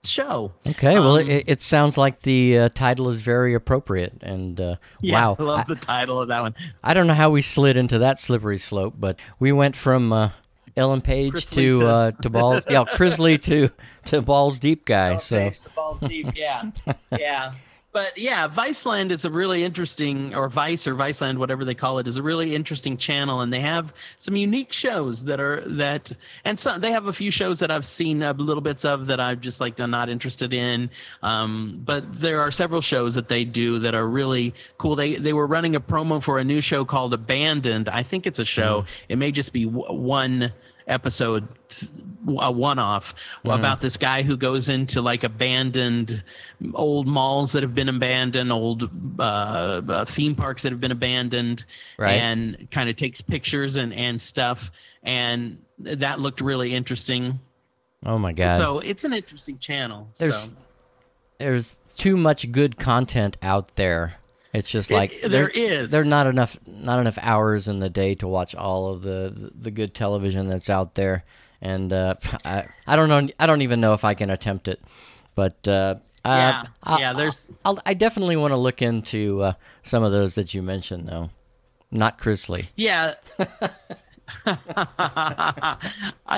show. Okay. well, Um, it, it sounds like the uh, title is very appropriate. And uh, Yeah, wow, I love I, the title of that one. I don't know how we slid into that slippery slope, but we went from uh, Ellen Page Chrisley to uh, to balls. yeah, Chrisley to to balls deep guy. Oh, so thanks to balls deep. Yeah, yeah. But yeah, Viceland is a really interesting, or Vice or Viceland, whatever they call it, is a really interesting channel, and they have some unique shows that are that, and some they have a few shows that I've seen uh, little bits of that I'm just like I'm not interested in. Um, but there are several shows that they do that are really cool. They they were running a promo for a new show called Abandoned. I think it's a show. It may just be w- one episode a one-off about this guy who goes into like abandoned old malls that have been abandoned old uh, uh, theme parks that have been abandoned Right. and kind of takes pictures and and stuff and that looked really interesting oh my god, so it's an interesting channel there's so. there's too much good content out there. It's just like It- there's- is. There's not enough not enough hours in the day to watch all of the the, good television that's out there, and uh, I I don't know I don't even know if I can attempt it, but uh, yeah I- yeah there's I'll, I definitely want to look into uh, some of those that you mentioned, though. Not Chrisley. Yeah. I,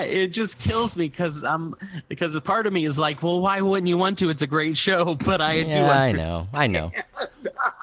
it just kills me because I'm because a part of me is like, well, why wouldn't you want to? It's a great show, but I do. Yeah, I know. I know.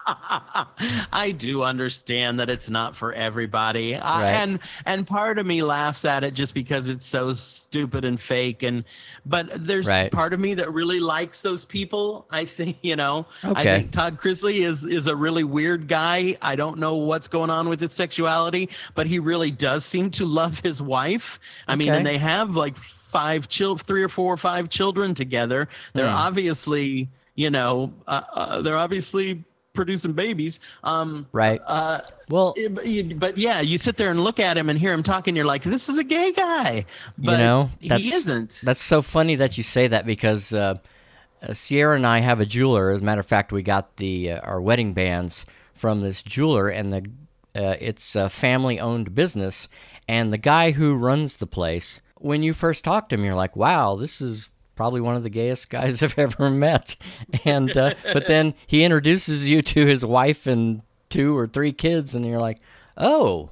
I do understand that it's not for everybody, I, Right. and and part of me laughs at it just because it's so stupid and fake. And but there's Right. part of me that really likes those people. I think you know. Okay. I think Todd Chrisley is is a really weird guy. I don't know what's going on with his sexuality, but he really does seem to love his wife. I mean, and they have like five chil, three or four or five children together. They're Hmm. obviously, you know, uh, uh, they're obviously producing babies. Um, Right. uh, Well, eh, but, yeah, you sit there and look at him and hear him talking. You're like, this is a gay guy, but you know, he that's, isn't. That's so funny that you say that because uh, uh, Sierra and I have a jeweler. As a matter of fact, we got the uh, our wedding bands from this jeweler, and the uh, it's a family-owned business. And the guy who runs the place, when you first talk to him, you're like, "Wow, this is." Probably one of the gayest guys I've ever met, and uh, but then he introduces you to his wife and two or three kids, and you're like, "Oh,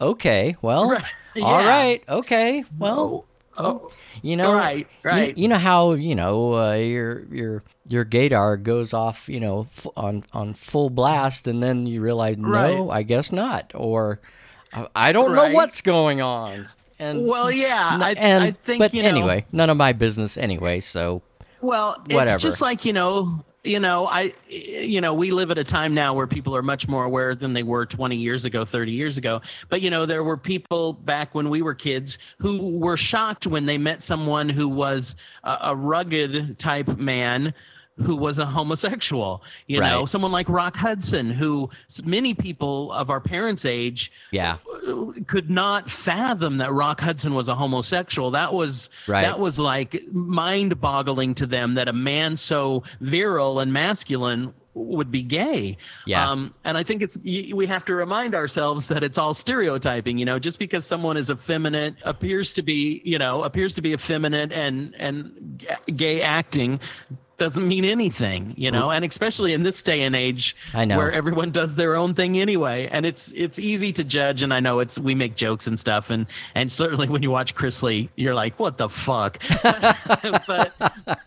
okay, well, Right, yeah. right, okay, well, oh, you know, Right, you- right. You, know how you know uh, your your your gaydar goes off, you know, f- on on full blast, and then you realize, no, Right. I guess not, or I- I don't Right. know what's going on. And well, yeah, I, and I think but you know, anyway, none of my business anyway. So Well, whatever. it's just like you know, you know, I, you know, we live at a time now where people are much more aware than they were 20 years ago, 30 years ago. But you know, there were people back when we were kids who were shocked when they met someone who was a, a rugged type man who was a homosexual. You know, Right. someone like Rock Hudson, who s- someone like Rock Hudson, who you know, someone like Rock Hudson, who many people of our parents' age Yeah. could not fathom that Rock Hudson was a homosexual. That was Right. that was like mind-boggling to them that a man so virile and masculine would be gay. Yeah. Um, and I think it's we have to remind ourselves that it's all stereotyping. You know, just because someone is effeminate, appears to be, you know, appears to be effeminate and and gay acting. Doesn't mean anything, you know, and especially in this day and age, I know. where everyone does their own thing anyway. And it's it's easy to judge and i know it's we make jokes and stuff and and certainly when you watch Chrisley you're like what the fuck? But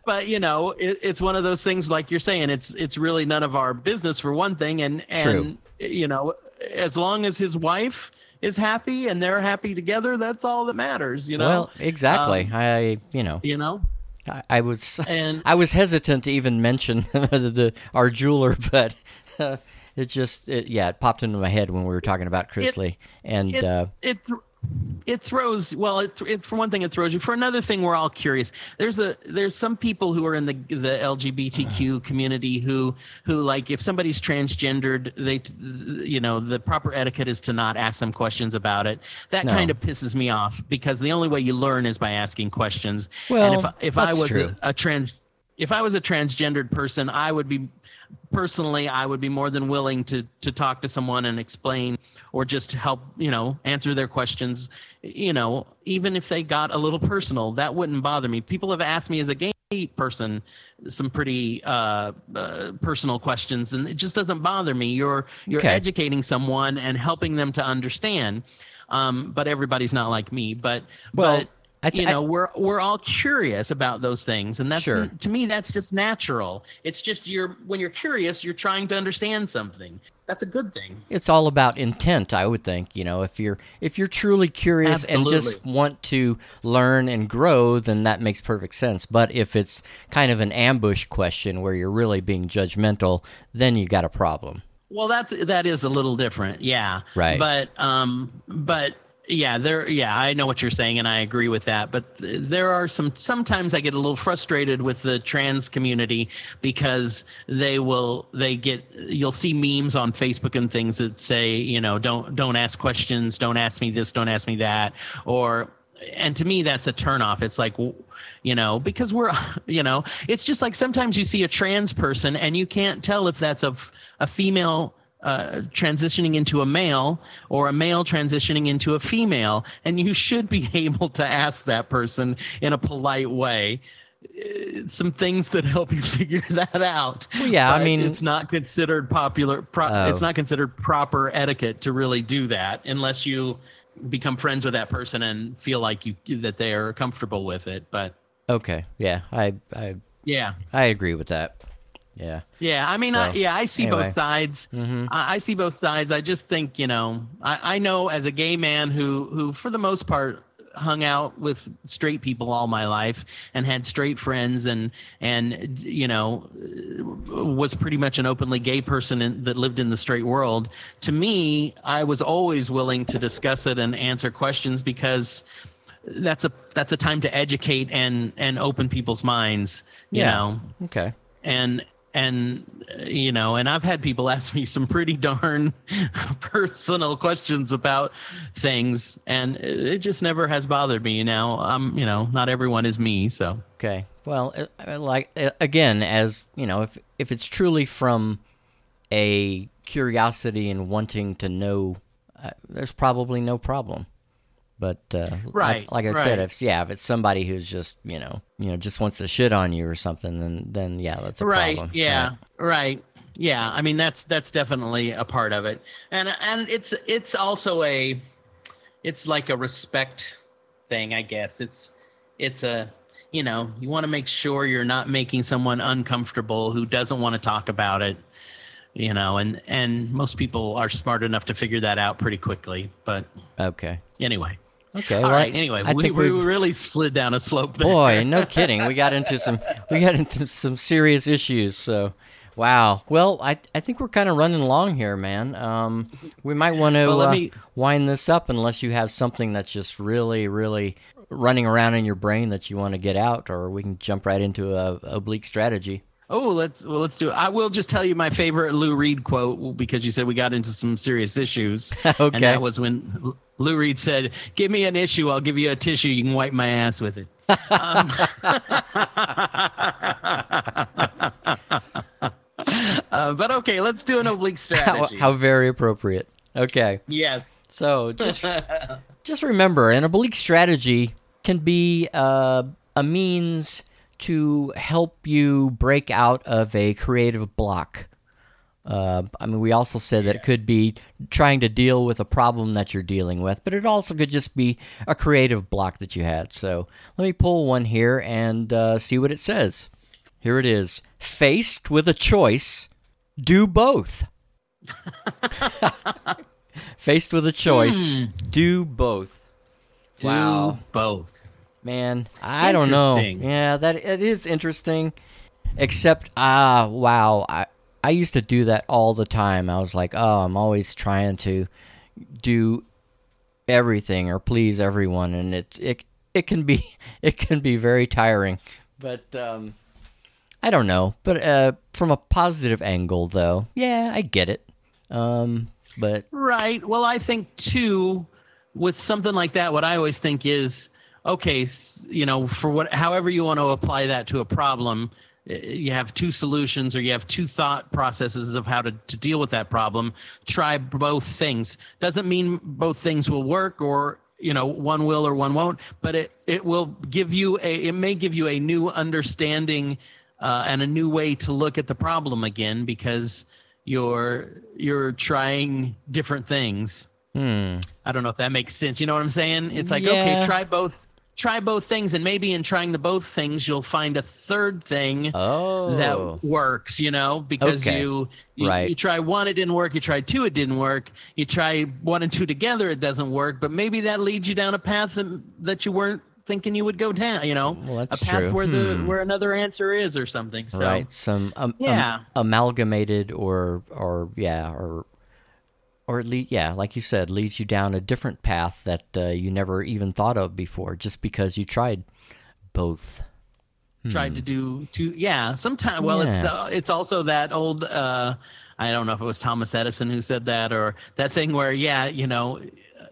but you know it, it's one of those things like you're saying it's it's really none of our business for one thing. And and you know as long as his wife is happy and they're happy together that's all that matters you know? Well, exactly. Um, I, you know, you know I, I was and I was hesitant to even mention the, the our jeweler, but uh, it just it, yeah, it popped into my head when we were talking about Chris It- Lee, and it, uh, it th- it throws well it, it for one thing it throws you. For another thing we're all curious. There's a there's some people who are in the the lgbtq uh-huh. community who who like if somebody's transgendered they you know the proper etiquette is to not ask them questions about it. That No. kind of pisses me off because the only way you learn is by asking questions. Well, and if if i was a, a trans if I was a transgendered person, I would be personally I would be more than willing to to talk to someone and explain or just help, you know, answer their questions, you know, even if they got a little personal, that wouldn't bother me. People have asked me as a gay person some pretty uh, uh, personal questions and it just doesn't bother me. You're you're Okay. educating someone and helping them to understand. Um, but everybody's not like me, but Well, but I you know we're we're all curious about those things and that's Sure. to me that's just natural. It's just you're when you're curious you're trying to understand something. That's a good thing. It's all about intent i would think you know if you're if you're truly curious and just want to learn and grow then that makes perfect sense. But if it's kind of an ambush question where you're really being judgmental then you got a problem. Well that's that is a little different yeah. Right. but um but yeah there yeah i know what you're saying and i agree with that but th- there are some sometimes i get a little frustrated with the trans community because they will they get you'll see memes on facebook and things that say you know don't don't ask questions don't ask me this don't ask me that or and to me that's a turnoff. It's like you know because we're you know it's just like sometimes you see a trans person and you can't tell if that's a, a female uh, transitioning into a male or a male transitioning into a female. And you should be able to ask that person in a polite way. Uh, some things that help you figure that out. Well, yeah, I mean- it's not considered popular pro- Oh. it's not considered proper etiquette to really do that unless you become friends with that person and feel like you that they are comfortable with it but okay. Yeah i i yeah. I agree with that yeah. Yeah i mean I, yeah i see anyway. both sides mm-hmm. I, I see both sides. I just think you know I, I know as a gay man who who for the most part hung out with straight people all my life and had straight friends and and you know was pretty much an openly gay person in, that lived in the straight world. To me i was always willing to discuss it and answer questions because that's a that's a time to educate and and open people's minds you Yeah. know? Okay. And and uh, you know and i've had people ask me some pretty darn personal questions about things and it just never has bothered me you know i'm you know not everyone is me so Okay. Well, uh, uh, like again, as you know, if if it's truly from a curiosity and wanting to know, uh, there's probably no problem. But uh, like- Right, like, I said, if yeah, if it's somebody who's just you know you know just wants to shit on you or something, then then yeah, that's a right problem. yeah Right. right yeah i mean that's that's definitely a part of it and and it's it's also a it's like a respect thing i guess it's it's a you know you want to make sure you're not making someone uncomfortable who doesn't want to talk about it you know and and most people are smart enough to figure that out pretty quickly but Okay. anyway Okay. all well, right anyway I we, we really slid down a slope there Boy, no kidding. We got into some we got into some serious issues. So, wow. Well, I I think we're kind of running along here, man. Um, we might want to Well, uh, me- wind this up unless you have something that's just really, really running around in your brain that you want to get out, or we can jump right into a oblique strategy. Oh, let's well, let's do it. I will just tell you my favorite Lou Reed quote because you said we got into some serious issues. Okay. And that was when Lou Reed said, "Give me an issue, I'll give you a tissue. You can wipe my ass with it." um, uh, but okay, let's do an oblique How, strategy. how very appropriate. Okay. yes. So just just remember, an oblique strategy can be uh, a means to help you break out of a creative block. Uh, I mean, we also said that it could be trying to deal with a problem that you're dealing with, but it also could just be a creative block that you had. So let me pull one here and uh, see what it says. Here it is. Faced with a choice, do both. Faced with a choice, do both. Do Wow. both. Man, I don't know. Yeah, that it is interesting. Except, ah, wow, I I used to do that all the time. I was like, oh, I'm always trying to do everything or please everyone, and it's it it can be it can be very tiring. But um, I don't know. But uh, from a positive angle, though, yeah, I get it. Um, but Right. Well, I think too, with something like that, what I always think is, okay, you know, for what, however you want to apply that to a problem, eh, you have two solutions or you have two thought processes of how to, to deal with that problem. Try both things. Doesn't mean both things will work or you know one will or one won't but it it will give you a it may give you a new understanding uh, and a new way to look at the problem again because you're you're trying different things hmm, I don't know if that makes sense. You know what I'm saying? It's like Yeah. okay, try both try both things and maybe in trying the both things you'll find a third thing oh, that works, you know, because Okay. you you, Right. you try one it didn't work, you try two it didn't work, you try one and two together it doesn't work, but maybe that leads you down a path that, that you weren't thinking you would go down, you know. Well, that's a path true. where the Hmm. where another answer is or something. So right some um, um, Yeah. amalgamated or or yeah or or at least yeah like you said leads you down a different path that uh, you never even thought of before just because you tried both tried to do two, yeah sometimes well it's Hmm. The it's also that old uh i don't know if it was thomas edison who said that or that thing where yeah you know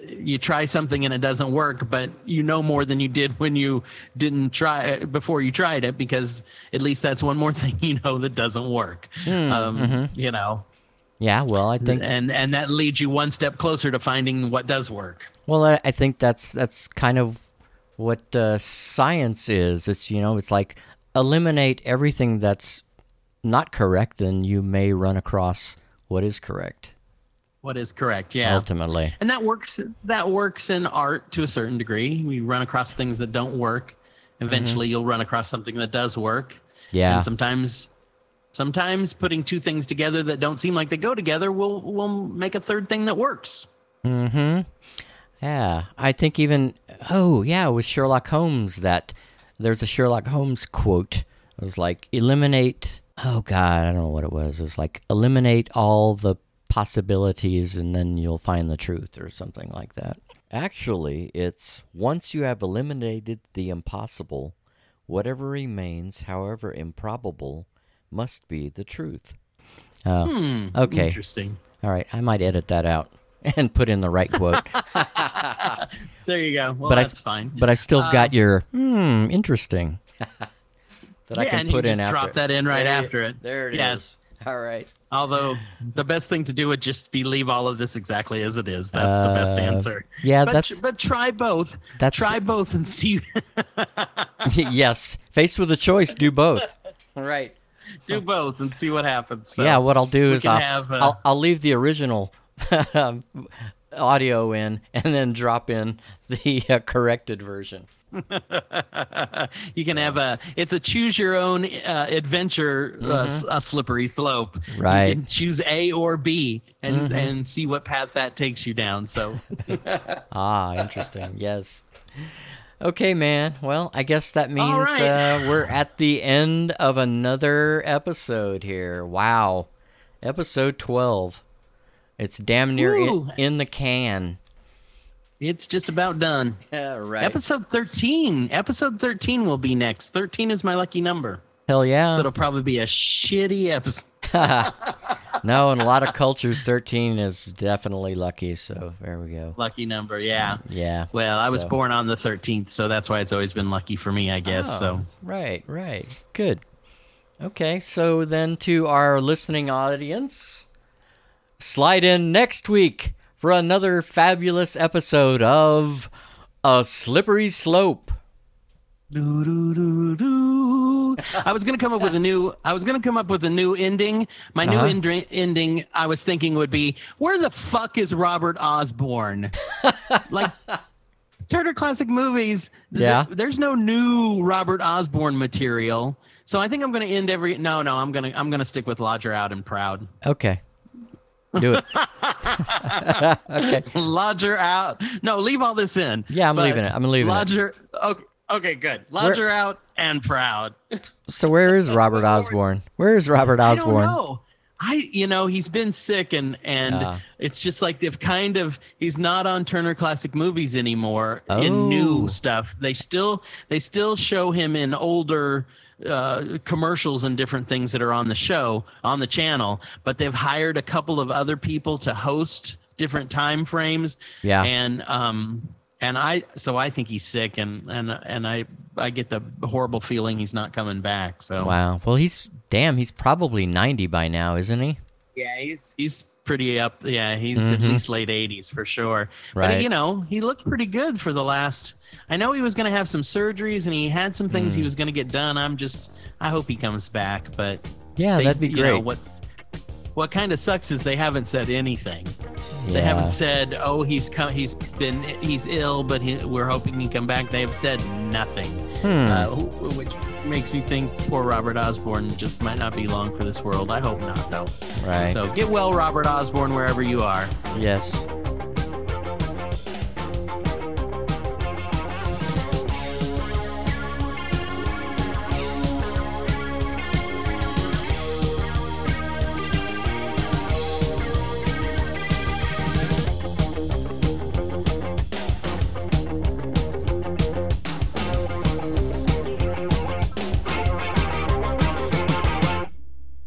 you try something and it doesn't work but you know more than you did when you didn't try before you tried it because at least that's one more thing you know that doesn't work Hmm, um mm-hmm. you know yeah well i think and and that leads you one step closer to finding what does work. Well i, I think that's that's kind of what uh, science is. It's you know it's like eliminate everything that's not correct and you may run across what is correct. What is correct yeah. Ultimately. And that works that works in art to a certain degree. We run across things that don't work. Eventually you'll run across something that does work. Yeah. And sometimes sometimes putting two things together that don't seem like they go together will will make a third thing that works Mm-hmm. Yeah, I think even oh yeah, with Sherlock Holmes that there's a Sherlock Holmes quote. It was like eliminate. Oh God, I don't know what it was. It was like eliminate all the possibilities, and then you'll find the truth, or something like that. Actually, it's once you have eliminated the impossible, whatever remains, however improbable, must be the truth. Oh, hmm okay. interesting All right, I might edit that out and put in the right quote. there you go well But I- that's fine but I still got your hmm interesting that I yeah, can and you put can in just after. drop that in right There- after it There it is. yes All right. although the best thing to do would just be leave all of this exactly as it is that's the best Uh, answer yeah, but, that's- but try both That's try both and see yes, faced with a choice, do both. All right. Do both and see what happens So yeah, what I'll do is I'll, have, uh, I'll I'll leave the original um, audio in and then drop in the uh, corrected version. you can have a it's a choose your own uh, adventure uh, s- a slippery slope Mm-hmm. Right. Mm-hmm. you can choose a or b and and see what path that takes you down so Ah, interesting. yes. Okay, man. Well, I guess that means right. uh, we're at the end of another episode here. Wow. Episode 12. It's damn near in, in the can. it's just about done Yeah, right. episode 13 episode 13 will be next 13 is my lucky number Hell So yeah. it'll probably be a shitty episode. no, in a lot of cultures, 13 is definitely lucky. So there we go. Lucky number, yeah. Yeah. Well, I was So- born on the 13th, so that's why it's always been lucky for me, I guess. Oh, So Right, right. Good. Okay, so then to our listening audience, slide in next week for another fabulous episode of A Slippery Slope. Doo, doo, doo, I was gonna come up with a new. I was gonna come up with a new ending. My new Uh-huh. endri- ending, I was thinking would be, where the fuck is Robert Osborne? like Turner Classic Movies. th- Yeah. there's no new Robert Osborne material. So I think I'm gonna end every. No, no, I'm gonna I'm gonna stick with Lodger Out and Proud. Okay. Do it. okay. Lodger Out. No, leave all this in. Yeah, I'm leaving it. I'm leaving it. Lodger. Okay. Okay, good. Lodger out and proud. So where is Robert Osborne? Where is Robert Osborne? I don't know. I you know he's been sick and and Ah. it's just like they've kind of he's not on Turner Classic Movies anymore Oh. in new stuff. They still they still show him in older uh, commercials and different things that are on the show on the channel, but they've hired a couple of other people to host different time frames. Yeah. and um and I so I think he's sick and and and I I get the horrible feeling he's not coming back. So Wow. Well, he's damn. He's probably 90 by now, isn't he? Yeah, he's he's pretty up. Yeah, he's at Mhm. least late 80s for sure. Right. But you know, he looked pretty good for the last. I know he was going to have some surgeries and he had some things he Hmm. was going to get done. I'm just I hope he comes back, but Yeah, they- that'd be you know, great. what's what kind of sucks is they haven't said anything. They haven't said, "Oh, he's come, he's been, he's ill, but he, we're hoping he come back." They have said nothing, Hmm. uh, which makes me think poor Robert Osborne just might not be long for this world. I hope not, though. right. So get well, Robert Osborne, wherever you are. Yes.